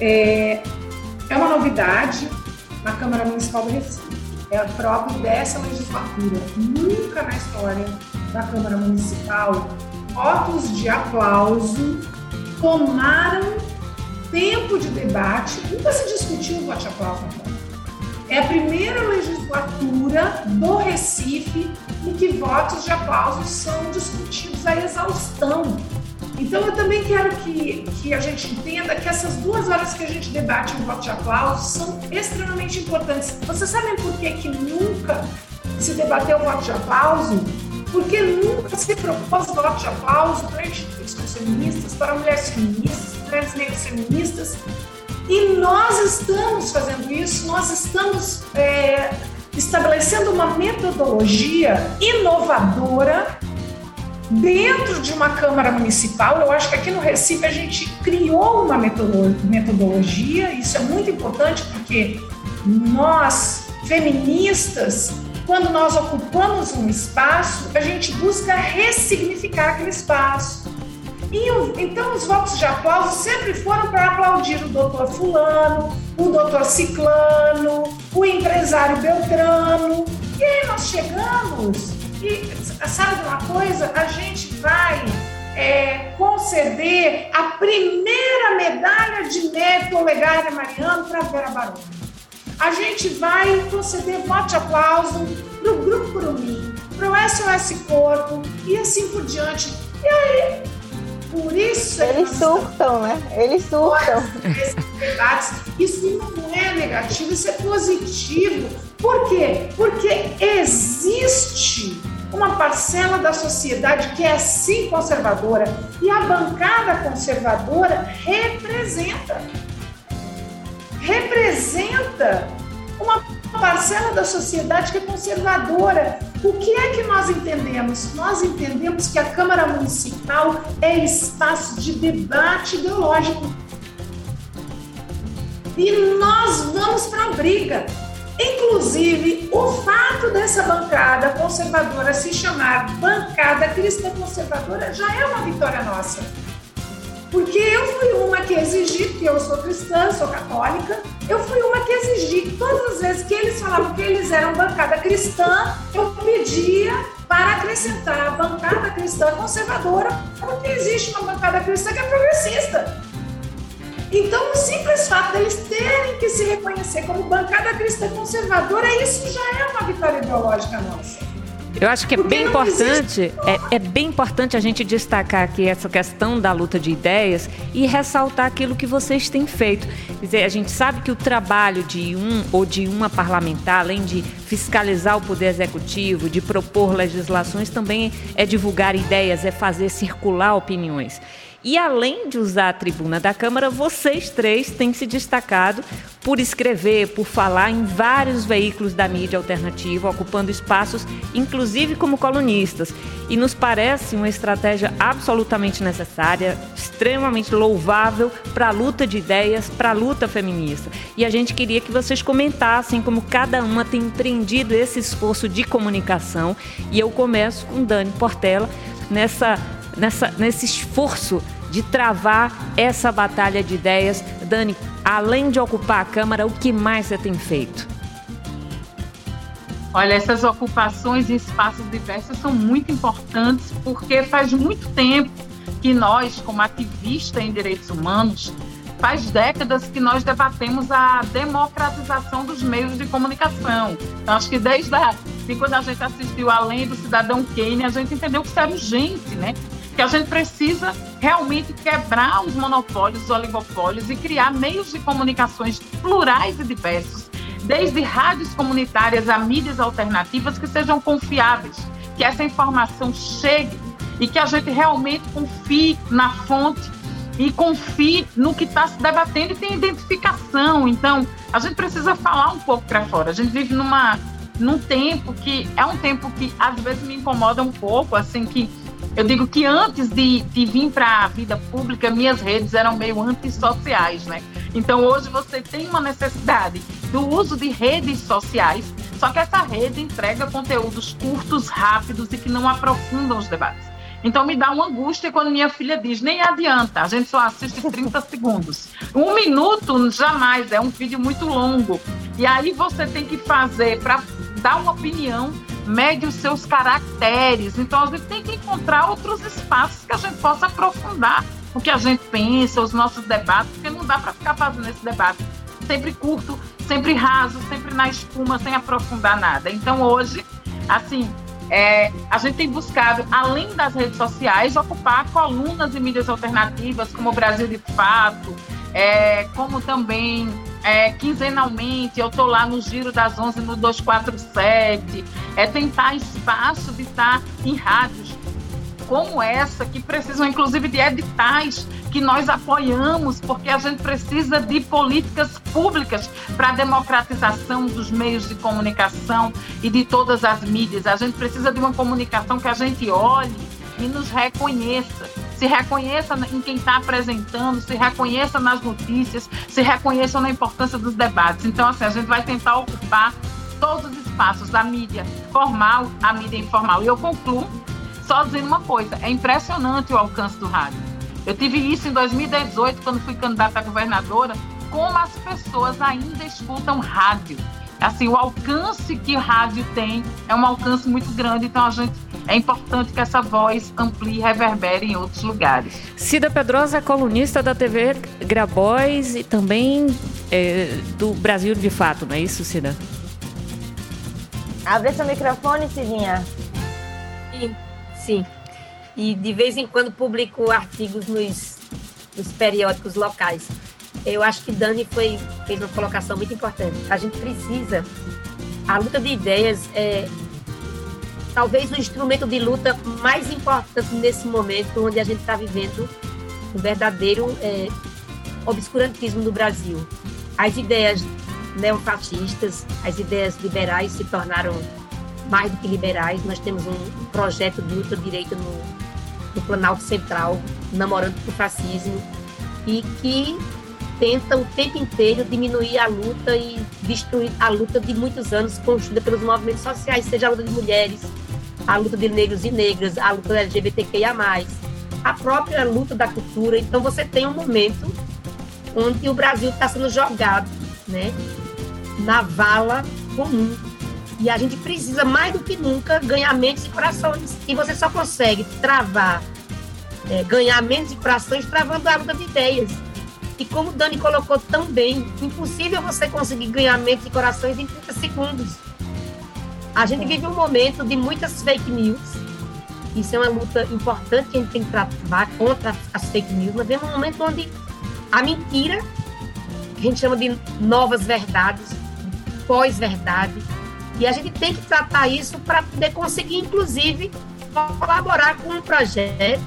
G: é, é uma novidade na Câmara Municipal do Recife. É próprio dessa legislatura. Nunca na história da Câmara Municipal votos de aplauso tomaram tempo de debate. Nunca se discutiu o voto de aplauso. É a primeira legislatura do Recife em que votos de aplauso são discutidos à exaustão. Então, eu também quero que, que a gente entenda que essas duas horas que a gente debate um voto de aplauso são extremamente importantes. Vocês sabem por que, que nunca se debateu o voto de aplauso? Porque nunca se propôs voto de aplauso para instituições feministas, para mulheres feministas, mulheres negras feministas. E nós estamos fazendo isso, nós estamos é, estabelecendo uma metodologia inovadora dentro de uma Câmara Municipal. Eu acho que aqui no Recife a gente criou uma metodologia, isso é muito importante porque nós, feministas, quando nós ocupamos um espaço, a gente busca ressignificar aquele espaço. Então, os votos de aplauso sempre foram para aplaudir o doutor Fulano, o doutor Ciclano, o empresário Beltrano. E aí nós chegamos e, sabe uma coisa? A gente vai é, conceder a primeira medalha de mérito Olegária Mariano para Vera Barão. A gente vai conceder voto de aplauso para o Grupo Curumim, para o SOS Corpo e assim por diante. E aí, por isso...
D: É Eles surtam, né? Eles surtam.
G: Isso não é negativo, isso é positivo. Por quê? Porque existe uma parcela da sociedade que é sim conservadora e a bancada conservadora representa representa uma parcela da sociedade que é conservadora. O que é que nós entendemos? Nós entendemos que a Câmara Municipal é espaço de debate ideológico. E nós vamos para a briga. Inclusive, o fato dessa bancada conservadora se chamar Bancada Cristã Conservadora já é uma vitória nossa. Porque eu fui uma que exigi, porque eu sou cristã, sou católica, eu fui uma que exigi, todas as vezes que eles falavam que eles eram bancada cristã, eu pedia para acrescentar a bancada cristã conservadora, porque existe uma bancada cristã que é progressista. Então, o simples fato deles terem que se reconhecer como bancada cristã conservadora, isso já é uma vitória ideológica nossa.
C: Eu acho que é bem importante, é, é, bem importante a gente destacar aqui essa questão da luta de ideias e ressaltar aquilo que vocês têm feito. Quer dizer, a gente sabe que o trabalho de um ou de uma parlamentar, além de fiscalizar o poder executivo, de propor legislações, também é divulgar ideias, é fazer circular opiniões. E além de usar a tribuna da Câmara, vocês três têm se destacado por escrever, por falar em vários veículos da mídia alternativa, ocupando espaços, inclusive como colunistas. E nos parece uma estratégia absolutamente necessária, extremamente louvável para a luta de ideias, para a luta feminista. E a gente queria que vocês comentassem como cada uma tem empreendido esse esforço de comunicação. E eu começo com Dani Portela nessa nessa, nesse esforço de travar essa batalha de ideias. Dani, além de ocupar a Câmara, o que mais você tem feito?
E: Olha, essas ocupações em espaços diversos são muito importantes porque faz muito tempo que nós, como ativistas em direitos humanos, faz décadas que nós debatemos a democratização dos meios de comunicação. Então, acho que desde a, de quando a gente assistiu Além do Cidadão Kane, a gente entendeu que isso era urgente, né? Que a gente precisa realmente quebrar os monopólios, os oligopólios e criar meios de comunicações plurais e diversos, desde rádios comunitárias a mídias alternativas que sejam confiáveis, que essa informação chegue e que a gente realmente confie na fonte e confie no que está se debatendo e tenha identificação. Então, a gente precisa falar um pouco para fora. A gente vive numa num tempo que é um tempo que às vezes me incomoda um pouco, assim que eu digo que antes de, de vir para a vida pública, minhas redes eram meio antissociais, né? Então hoje você tem uma necessidade do uso de redes sociais, só que essa rede entrega conteúdos curtos, rápidos e que não aprofundam os debates. Então me dá uma angústia quando minha filha diz: nem adianta, a gente só assiste <laughs> 30 segundos. Um minuto jamais, é um vídeo muito longo. E aí você tem que fazer para dar uma opinião mede os seus caracteres. Então, a gente tem que encontrar outros espaços que a gente possa aprofundar o que a gente pensa, os nossos debates, porque não dá para ficar fazendo esse debate sempre curto, sempre raso, sempre na espuma, sem aprofundar nada. Então, hoje, assim, é, a gente tem buscado, além das redes sociais, ocupar colunas e mídias alternativas, como o Brasil de Fato, é, como também é, quinzenalmente, eu estou lá no Giro das 11 no 247, é tentar espaço de estar em rádios como essa, que precisam inclusive de editais que nós apoiamos, porque a gente precisa de políticas públicas para a democratização dos meios de comunicação e de todas as mídias. A gente precisa de uma comunicação que a gente olhe e nos reconheça se reconheça em quem está apresentando, se reconheça nas notícias, se reconheça na importância dos debates. Então, assim, a gente vai tentar ocupar todos os espaços, da mídia formal, a mídia informal. E eu concluo só dizendo uma coisa: é impressionante o alcance do rádio. Eu tive isso em 2018, quando fui candidata a governadora, como as pessoas ainda escutam rádio. Assim, o alcance que o rádio tem é um alcance muito grande, então a gente é importante que essa voz amplie e reverbere em outros lugares.
C: Cida Pedrosa é colunista da TV Grabois e também é, do Brasil de Fato, não é isso, Cida?
D: Abre seu microfone, Cidinha.
F: Sim, sim. E de vez em quando publico artigos nos, nos periódicos locais. Eu acho que Dani foi, fez uma colocação muito importante. A gente precisa. A luta de ideias é talvez o instrumento de luta mais importante nesse momento onde a gente está vivendo um verdadeiro é, obscurantismo no Brasil. As ideias neofascistas, as ideias liberais se tornaram mais do que liberais. Nós temos um projeto de ultradireita no, no Planalto Central, namorando com o fascismo, e que tenta o tempo inteiro diminuir a luta e destruir a luta de muitos anos construída pelos movimentos sociais, seja a luta de mulheres, a luta de negros e negras, a luta LGBTQIA+, a própria luta da cultura. Então você tem um momento onde o Brasil está sendo jogado né, na vala comum. E a gente precisa, mais do que nunca, ganhar mentes e corações. E você só consegue travar, é, ganhar mentes e corações travando a luta de ideias. E como o Dani colocou tão bem, impossível você conseguir ganhar mentes e corações em 30 segundos. A gente vive um momento de muitas fake news. Isso é uma luta importante que a gente tem que travar contra as fake news. Nós vemos um momento onde a mentira, que a gente chama de novas verdades, pós-verdade, e a gente tem que tratar isso para poder conseguir, inclusive, colaborar com um projeto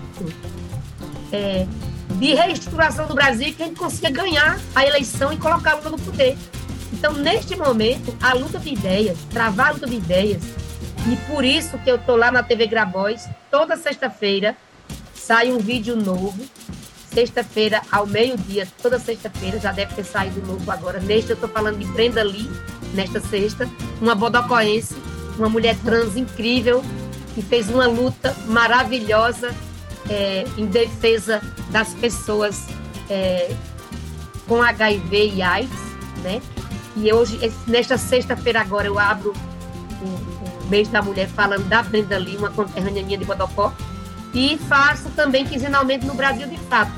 F: é, de reestruturação do Brasil que a gente consiga ganhar a eleição e colocar o no poder. Então, neste momento, a luta de ideias, travar a luta de ideias, e por isso que eu estou lá na TV Grabois, toda sexta-feira sai um vídeo novo. Sexta-feira, ao meio-dia, toda sexta-feira, já deve ter saído novo agora. Neste, eu estou falando de Brenda Lee, nesta sexta, uma bodocoense, uma mulher trans incrível, que fez uma luta maravilhosa é, em defesa das pessoas é, com HIV e AIDS, né? E hoje, nesta sexta-feira agora, eu abro o, o, mês da mulher falando da Brenda Lee, uma conterrânea minha de Bodocó, e faço também quinzenalmente no Brasil de fato.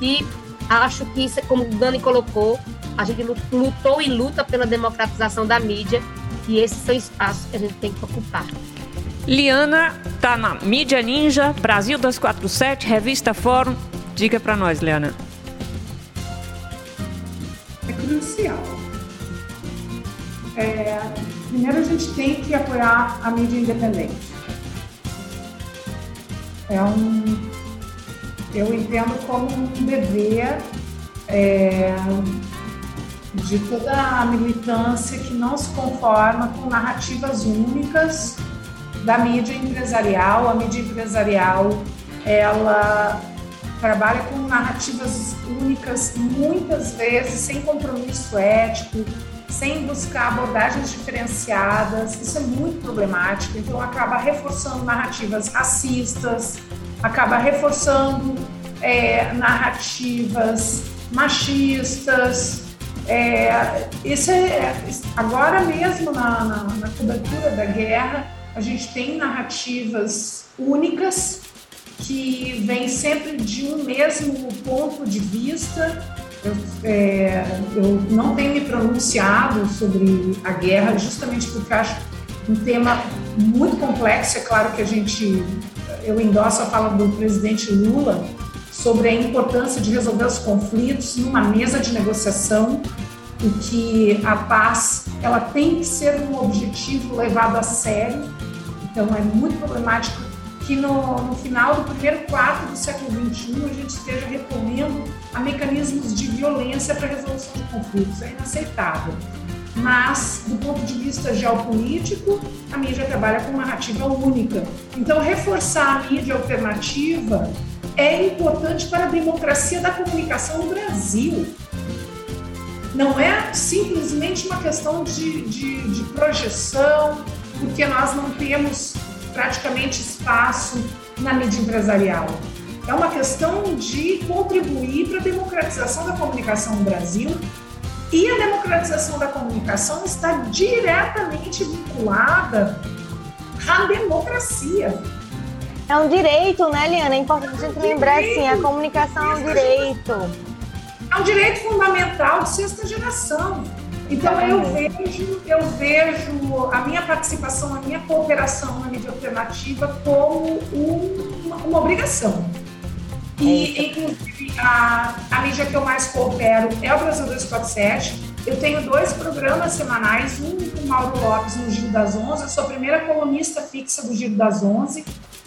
F: E acho que isso, como o Dani colocou, a gente lutou e luta pela democratização da mídia, e esses são espaços que a gente tem que ocupar.
C: Liana tá na Mídia Ninja, Brasil 247, Revista Fórum. Diga para nós, Liana.
G: É crucial é, primeiro a gente tem que apoiar a mídia independente. É um, eu entendo como um dever é, de toda a militância que não se conforma com narrativas únicas da mídia empresarial. A mídia empresarial, ela trabalha com narrativas únicas, muitas vezes sem compromisso ético, sem buscar abordagens diferenciadas, isso é muito problemático, então acaba reforçando narrativas racistas, acaba reforçando é, narrativas machistas. É, isso é, agora mesmo na, na, na cobertura da guerra, a gente tem narrativas únicas que vêm sempre de um mesmo ponto de vista eu, é, eu não tenho me pronunciado sobre a guerra, justamente porque acho um tema muito complexo. É claro que a gente, eu endosso a fala do presidente Lula sobre a importância de resolver os conflitos numa mesa de negociação e que a paz ela tem que ser um objetivo levado a sério. Então é muito problemático que no, no, final do primeiro quarto do século XXI a gente esteja recorrendo a mecanismos de violência para resolução de conflitos. É inaceitável. Mas, do ponto de vista geopolítico, a mídia trabalha com narrativa única. Então, reforçar a mídia alternativa é importante para a democracia da comunicação no Brasil. Não é simplesmente uma questão de, de, de projeção, porque nós não temos praticamente espaço na mídia empresarial. É uma questão de contribuir para a democratização da comunicação no Brasil e a democratização da comunicação está diretamente vinculada à democracia.
D: É um direito, né, Liana? É importante a gente é lembrar assim, a comunicação é um direito.
G: É um direito fundamental de sexta geração. Então eu vejo, eu vejo a minha participação, a minha cooperação na mídia alternativa como uma, uma obrigação. E, inclusive, a, a mídia que eu mais coopero é o Brasil 247. Eu tenho dois programas semanais, um com o Mauro Lopes no Giro das Onze. Eu sou a primeira colunista fixa do Giro das Onze.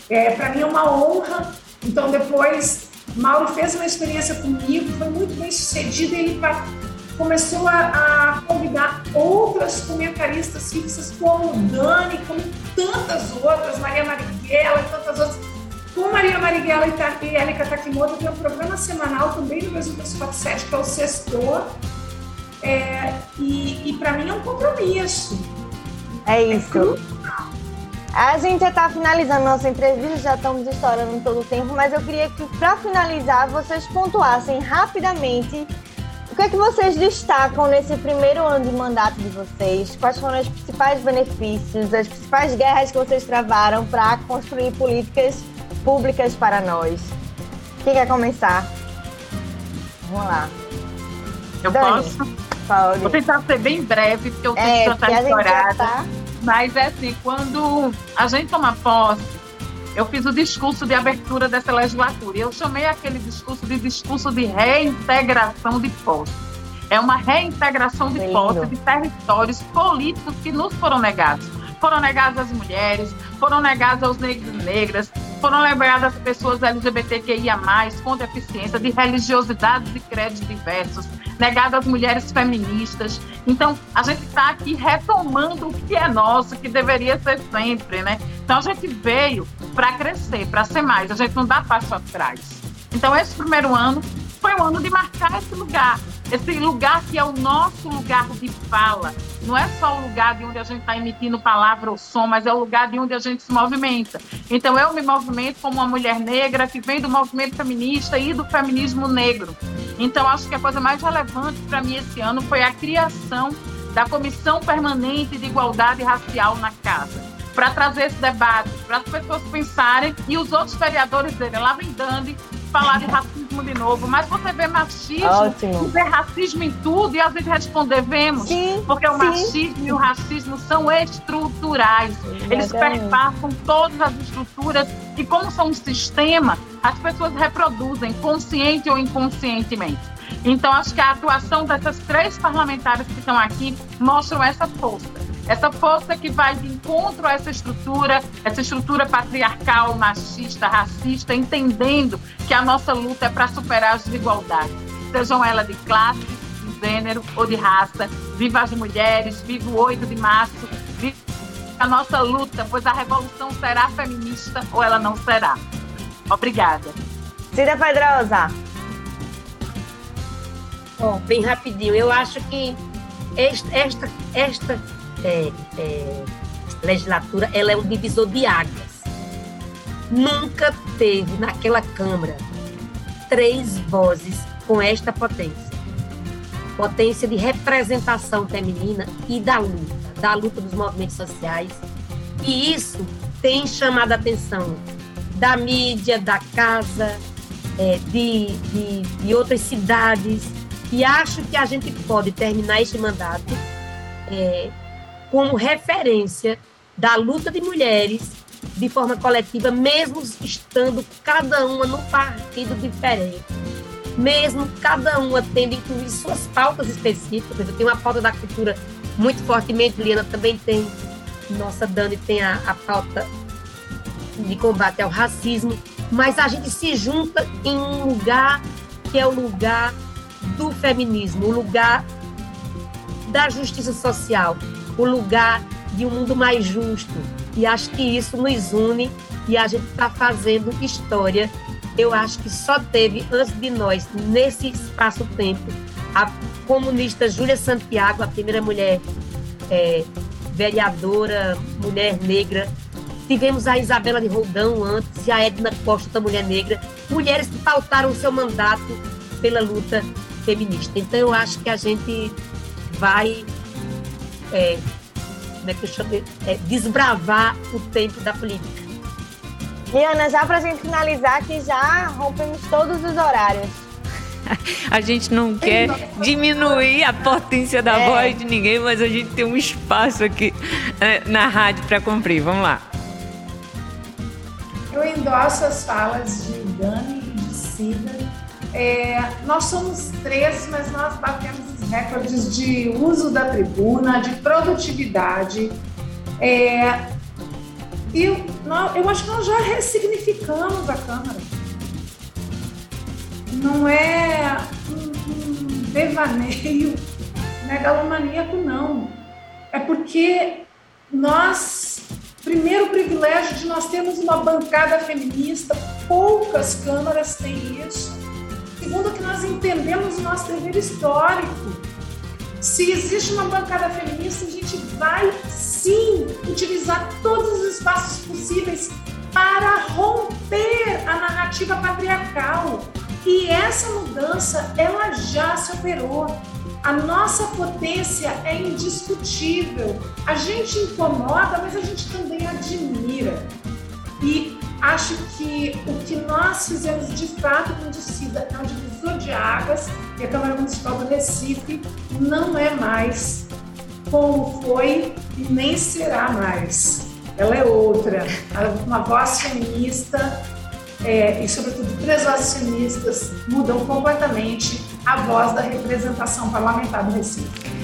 G: É, Para mim é uma honra. Então, depois, Mauro fez uma experiência comigo, foi muito bem sucedida. Ele começou a, a, convidar outras comentaristas fixas, como Dani, como tantas outras, Maria Marighella e tantas outras. Com Maria Marighella e Élica Takimoto, tem um programa semanal também no Brasil 247, que é o Sextor. É, e, e para mim é um compromisso.
D: É isso. É a gente já está finalizando nossa entrevista, já estamos estourando todo o tempo, mas eu queria que, para finalizar, vocês pontuassem rapidamente o que é que vocês destacam nesse primeiro ano de mandato de vocês? Quais foram os principais benefícios, as principais guerras que vocês travaram para construir políticas públicas para nós? Quem quer começar? Vamos lá.
E: Eu Dani, posso? Pode. Vou tentar ser bem breve, porque eu tenho é, que estar estourada. Tá... Mas é assim, quando a gente toma posse, eu fiz o discurso de abertura dessa legislatura. E eu chamei aquele discurso de discurso de reintegração de posse. É uma reintegração de posse de territórios políticos que nos foram negados. Foram negados às mulheres, foram negados aos negros e negras, foram negadas às pessoas LGBTQIA+, com deficiência, de religiosidades e créditos diversos, negado às mulheres feministas. Então, a gente está aqui retomando o que é nosso, que deveria ser sempre, né? Então, a gente veio para crescer, para ser mais. A gente não dá passo atrás. Então, esse primeiro ano foi o ano de marcar esse lugar, esse lugar que é o nosso lugar de fala. Não é só o lugar de onde a gente está emitindo palavra ou som, mas é o lugar de onde a gente se movimenta. Então, eu me movimento como uma mulher negra que vem do movimento feminista e do feminismo negro. Então, acho que a coisa mais relevante para mim esse ano foi a criação da Comissão Permanente de Igualdade Racial na Casa para trazer esse debate, para as pessoas pensarem e os outros vereadores dele, lá vem Dandi, falar de racismo de novo, mas você vê machismo, Ótimo. vê racismo em tudo e às vezes responder vemos, sim, porque o sim. machismo e o racismo são estruturais. Eles perpassam todas as estruturas e como são um sistema, as pessoas reproduzem consciente ou inconscientemente. Então acho que a atuação dessas três parlamentares que estão aqui mostram essa força essa força que vai de encontro a essa estrutura, essa estrutura patriarcal, machista, racista, entendendo que a nossa luta é para superar as desigualdades, sejam elas de classe, de gênero ou de raça. Viva as mulheres, viva o 8 de março, viva a nossa luta, pois a revolução será feminista ou ela não será. Obrigada.
D: Cida Pedrosa.
F: Bom, bem rapidinho. Eu acho que esta, esta, esta é, é, legislatura ela é um divisor de águas. Nunca teve naquela Câmara três vozes com esta potência. Potência de representação feminina e da luta, da luta dos movimentos sociais. E isso tem chamado a atenção da mídia, da casa, é, de, de, de outras cidades. E acho que a gente pode terminar este mandato é, como referência da luta de mulheres de forma coletiva, mesmo estando cada uma num partido diferente, mesmo cada uma tendo incluir suas pautas específicas. Eu tenho uma pauta da cultura muito fortemente, Liana também tem, nossa Dani tem a, a pauta de combate ao racismo, mas a gente se junta em um lugar que é o lugar do feminismo, o lugar da justiça social, o lugar de um mundo mais justo. E acho que isso nos une e a gente está fazendo história. Eu acho que só teve, antes de nós, nesse espaço-tempo, comunista Júlia Santiago, a primeira mulher é, vereadora, mulher negra. Tivemos a Isabela de Roldão antes e a Edna Costa, mulher negra. Mulheres que pautaram seu mandato pela luta feminista. Então, eu acho que a gente vai é, como é que eu chamo? É, desbravar o tempo da política.
D: Liana, já para a gente finalizar, que já rompemos todos os horários.
C: A gente não quer diminuir a potência da é. voz de ninguém, mas a gente tem um espaço aqui é, na rádio para cumprir. Vamos lá.
G: Eu endosso as falas de Dani e de Cida. É, nós somos três, mas nós batemos os recordes de uso da tribuna, de produtividade. É, e nós, eu acho que nós já ressignificamos a Câmara. Não é um, um devaneio <laughs> megalomaníaco, não. É porque nós, primeiro privilégio de nós termos uma bancada feminista, poucas câmaras têm isso. Segundo, que nós entendemos o nosso dever histórico. Se existe uma bancada feminista, a gente vai sim utilizar todos os espaços possíveis para romper a narrativa patriarcal. E essa mudança, ela já se operou. A nossa potência é indiscutível. A gente incomoda, mas a gente também admira. E acho que o que nós fizemos de fato com o Dicida é um divisor de águas e a Câmara Municipal do Recife não é mais como foi e nem será mais. Ela é outra, uma voz feminista é, e, sobretudo, três vozes feministas mudam completamente a voz da representação parlamentar do Recife.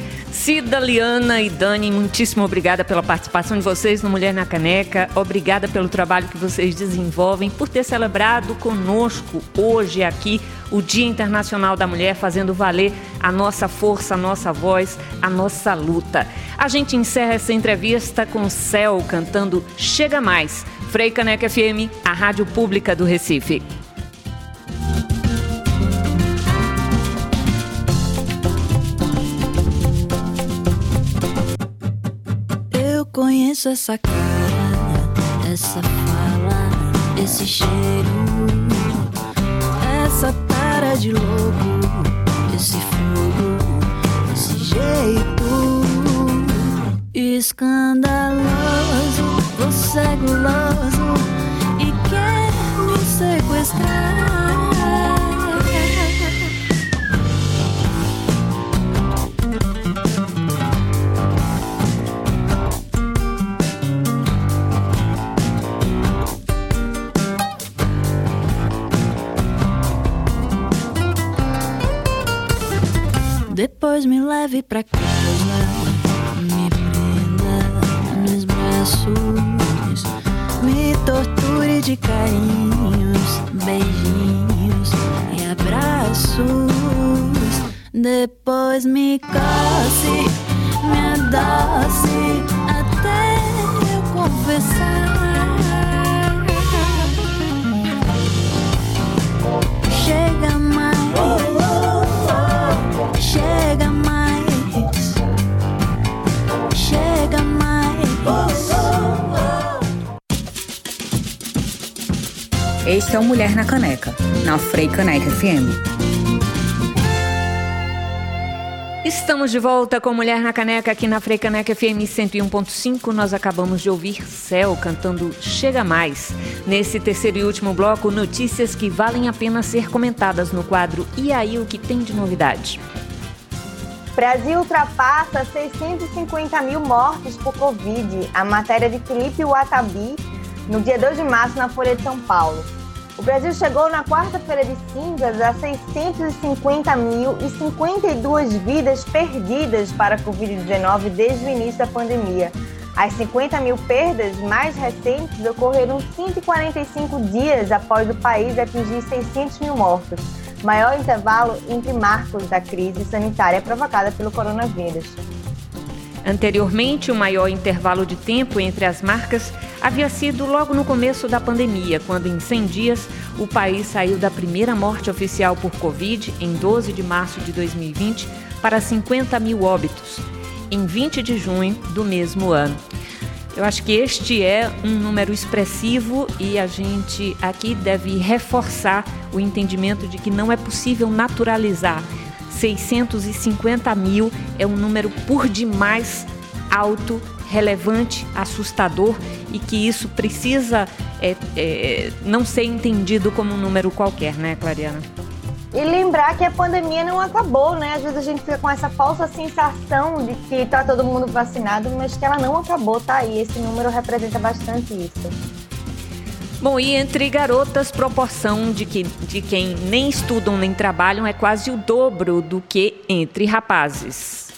C: Cida, Liana e Dani, muitíssimo obrigada pela participação de vocês no Mulher na Caneca. Obrigada pelo trabalho que vocês desenvolvem, por ter celebrado conosco hoje aqui o Dia Internacional da Mulher, fazendo valer a nossa força, a nossa voz, a nossa luta. A gente encerra essa entrevista com o Céu cantando Chega Mais. Frei Caneca FM, a rádio pública do Recife.
I: Conheço essa cara, essa fala, esse cheiro, essa cara de louco, esse fogo, esse jeito escandaloso, você guloso Leve pra casa, me prenda nos braços, me torture de carinhos, beijinhos e abraços. Depois me coce, me adoce até eu confessar.
H: Este é o Mulher na Caneca, na Frei Caneca FM.
C: Estamos de volta com Mulher na Caneca aqui na Freicaneca FM 101.5. Nós acabamos de ouvir Céu cantando Chega Mais. Nesse terceiro e último bloco, notícias que valem a pena ser comentadas no quadro E aí o que tem de novidade?
D: Brasil ultrapassa 650 mil mortes por Covid. A matéria de Felipe Watabi, no dia 2 de março, na Folha de São Paulo. O Brasil chegou na quarta-feira de cinzas a 650 mil e 52 vidas perdidas para a Covid-19 desde o início da pandemia. As 50 mil perdas mais recentes ocorreram 145 dias após o país atingir 600 mil mortos maior intervalo entre marcos da crise sanitária provocada pelo coronavírus.
C: Anteriormente, o maior intervalo de tempo entre as marcas havia sido logo no começo da pandemia, quando em 100 dias o país saiu da primeira morte oficial por Covid, em 12 de março de 2020, para 50 mil óbitos, em 20 de junho do mesmo ano. Eu acho que este é um número expressivo e a gente aqui deve reforçar o entendimento de que não é possível naturalizar. 650 mil é um número por demais alto, relevante, assustador e que isso precisa é, é, não ser entendido como um número qualquer, né, Clariana?
D: E lembrar que a pandemia não acabou, né? Às vezes a gente fica com essa falsa sensação de que tá todo mundo vacinado, mas que ela não acabou, tá aí. Esse número representa bastante isso.
C: Bom, e entre garotas, proporção de, que, de quem nem estudam nem trabalham é quase o dobro do que entre rapazes.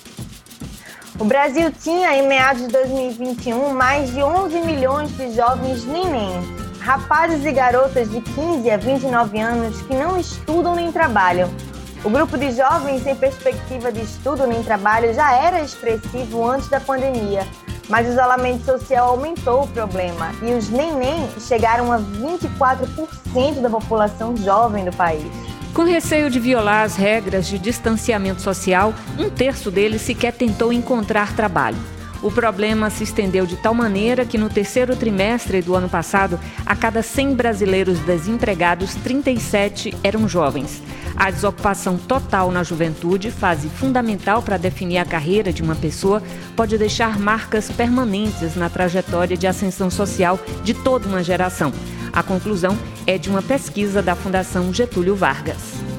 D: O Brasil tinha, em meados de 2021, mais de 11 milhões de jovens neném rapazes e garotas de 15 a 29 anos que não estudam nem trabalham. O grupo de jovens sem perspectiva de estudo nem trabalho já era expressivo antes da pandemia, mas o isolamento social aumentou o problema e os neném chegaram a 24% da população jovem do país.
C: Com receio de violar as regras de distanciamento social, um terço deles sequer tentou encontrar trabalho. O problema se estendeu de tal maneira que no terceiro trimestre do ano passado, a cada 100 brasileiros desempregados, 37 eram jovens. A desocupação total na juventude, fase fundamental para definir a carreira de uma pessoa, pode deixar marcas permanentes na trajetória de ascensão social de toda uma geração. A conclusão é de uma pesquisa da Fundação Getúlio Vargas.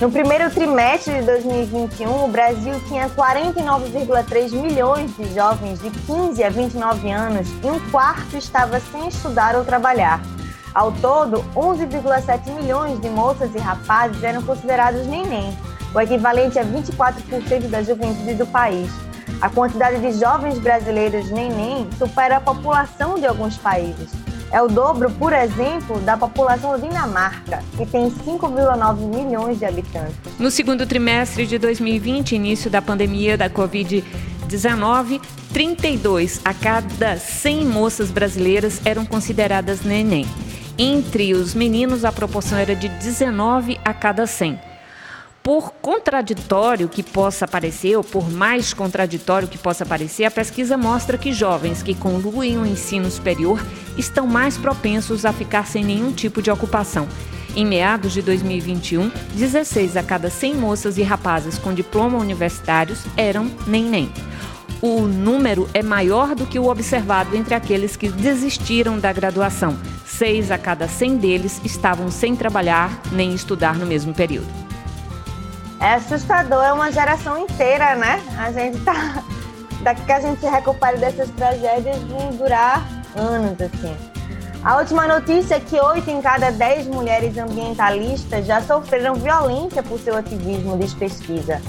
D: No primeiro trimestre de 2021, o Brasil tinha 49,3 milhões de jovens de 15 a 29 anos e um quarto estava sem estudar ou trabalhar. Ao todo, 11,7 milhões de moças e rapazes eram considerados neném, o equivalente a 24% da juventude do país. A quantidade de jovens brasileiros neném supera a população de alguns países. É o dobro, por exemplo, da população da Dinamarca, que tem 5,9 milhões de habitantes.
C: No segundo trimestre de 2020, início da pandemia da Covid-19, 32 a cada 100 moças brasileiras eram consideradas neném. Entre os meninos, a proporção era de 19 a cada 100 por contraditório que possa parecer, ou por mais contraditório que possa parecer, a pesquisa mostra que jovens que concluem o ensino superior estão mais propensos a ficar sem nenhum tipo de ocupação. Em meados de 2021, 16 a cada 100 moças e rapazes com diploma universitários eram nem-nem. O número é maior do que o observado entre aqueles que desistiram da graduação. Seis a cada 100 deles estavam sem trabalhar nem estudar no mesmo período.
D: É assustador, é uma geração inteira, né? A gente tá. <laughs> Daqui que a gente se recupere dessas tragédias vão durar anos, assim. A última notícia é que oito em cada dez mulheres ambientalistas já sofreram violência por seu ativismo, diz pesquisa.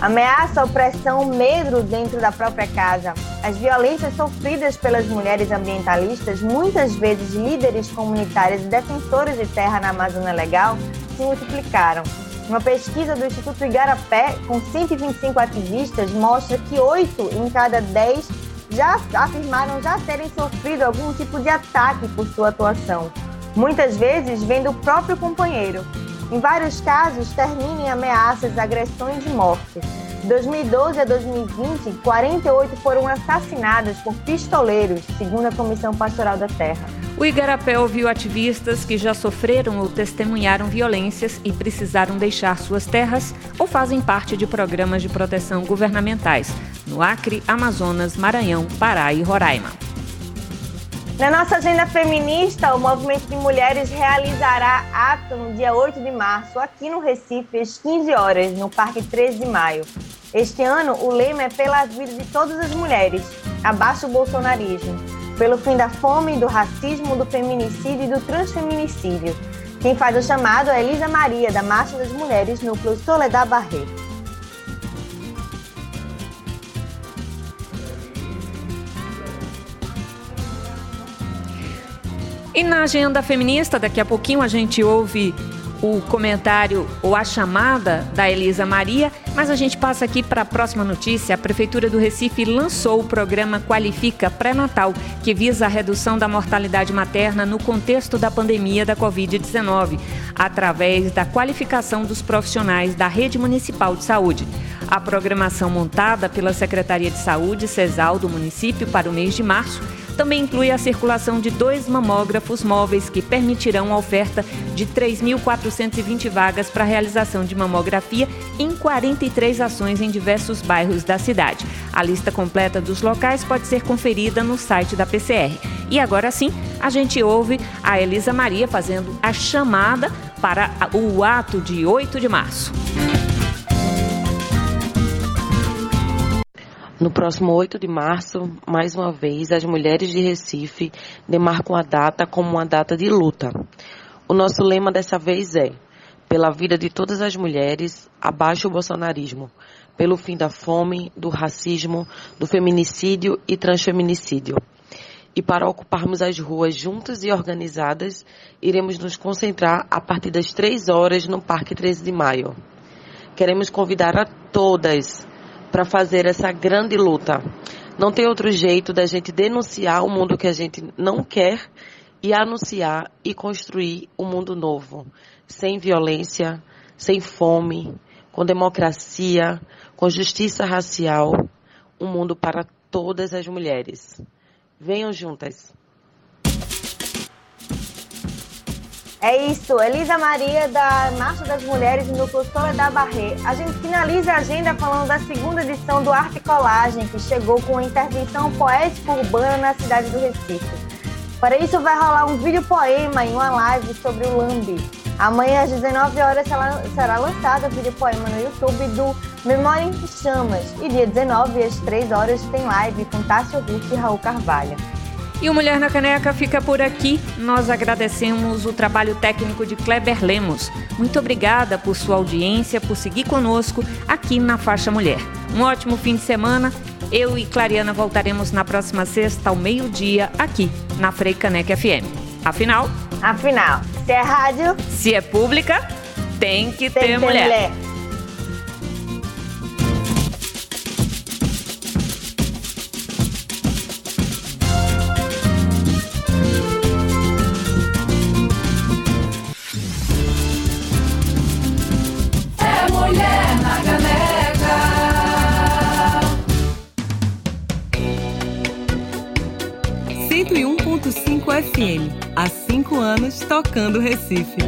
D: Ameaça, opressão, medo dentro da própria casa. As violências sofridas pelas mulheres ambientalistas, muitas vezes líderes comunitárias e defensoras de terra na Amazônia Legal, se multiplicaram. Uma pesquisa do Instituto Igarapé, com 125 ativistas, mostra que 8 em cada 10 já afirmaram já terem sofrido algum tipo de ataque por sua atuação, muitas vezes vendo o próprio companheiro. Em vários casos, terminam em ameaças, agressões e mortes. De 2012 a 2020, 48 foram assassinadas por pistoleiros, segundo a Comissão Pastoral da Terra.
C: O Igarapé ouviu ativistas que já sofreram ou testemunharam violências e precisaram deixar suas terras ou fazem parte de programas de proteção governamentais no Acre, Amazonas, Maranhão, Pará e Roraima.
D: Na nossa agenda feminista, o Movimento de Mulheres realizará ato no dia 8 de março, aqui no Recife, às 15 horas, no Parque 13 de Maio. Este ano, o lema é Pela Vida de Todas as Mulheres, abaixo o bolsonarismo pelo fim da fome, do racismo, do feminicídio e do transfeminicídio. Quem faz o chamado é Elisa Maria, da Marcha das Mulheres, núcleo Soledad Barreto.
C: E na agenda feminista, daqui a pouquinho a gente ouve o comentário ou a chamada da Elisa Maria, mas a gente passa aqui para a próxima notícia. A Prefeitura do Recife lançou o programa Qualifica Pré-Natal, que visa a redução da mortalidade materna no contexto da pandemia da Covid-19, através da qualificação dos profissionais da rede municipal de saúde. A programação montada pela Secretaria de Saúde CESAL do município para o mês de março também inclui a circulação de dois mamógrafos móveis que permitirão a oferta de 3.420 vagas para a realização de mamografia em 43 ações em diversos bairros da cidade. A lista completa dos locais pode ser conferida no site da PCR. E agora sim, a gente ouve a Elisa Maria fazendo a chamada para o ato de 8 de março.
J: No próximo 8 de março, mais uma vez, as mulheres de Recife demarcam a data como uma data de luta. O nosso lema dessa vez é: pela vida de todas as mulheres, abaixo o bolsonarismo, pelo fim da fome, do racismo, do feminicídio e transfeminicídio. E para ocuparmos as ruas juntas e organizadas, iremos nos concentrar a partir das 3 horas no Parque 13 de Maio. Queremos convidar a todas para fazer essa grande luta. Não tem outro jeito da gente denunciar o mundo que a gente não quer e anunciar e construir um mundo novo, sem violência, sem fome, com democracia, com justiça racial, um mundo para todas as mulheres. Venham juntas.
D: É isso, Elisa Maria da Marcha das Mulheres no Núcleo da Barré. A gente finaliza a agenda falando da segunda edição do Arte Colagem, que chegou com intervenção poética urbana na cidade do Recife. Para isso vai rolar um vídeo poema em uma live sobre o Lambi. Amanhã às 19 horas será lançado o vídeo poema no YouTube do Memória em Chamas. E dia 19 às 3 horas tem live com Tássio Ruth e Raul Carvalho.
C: E o Mulher na Caneca fica por aqui. Nós agradecemos o trabalho técnico de Kleber Lemos. Muito obrigada por sua audiência, por seguir conosco aqui na Faixa Mulher. Um ótimo fim de semana. Eu e Clariana voltaremos na próxima sexta ao meio-dia aqui na Frei Caneca FM. Afinal,
D: afinal, se é rádio,
C: se é pública, tem que tem ter, ter mulher. mulher.
A: FM. Há cinco anos tocando Recife.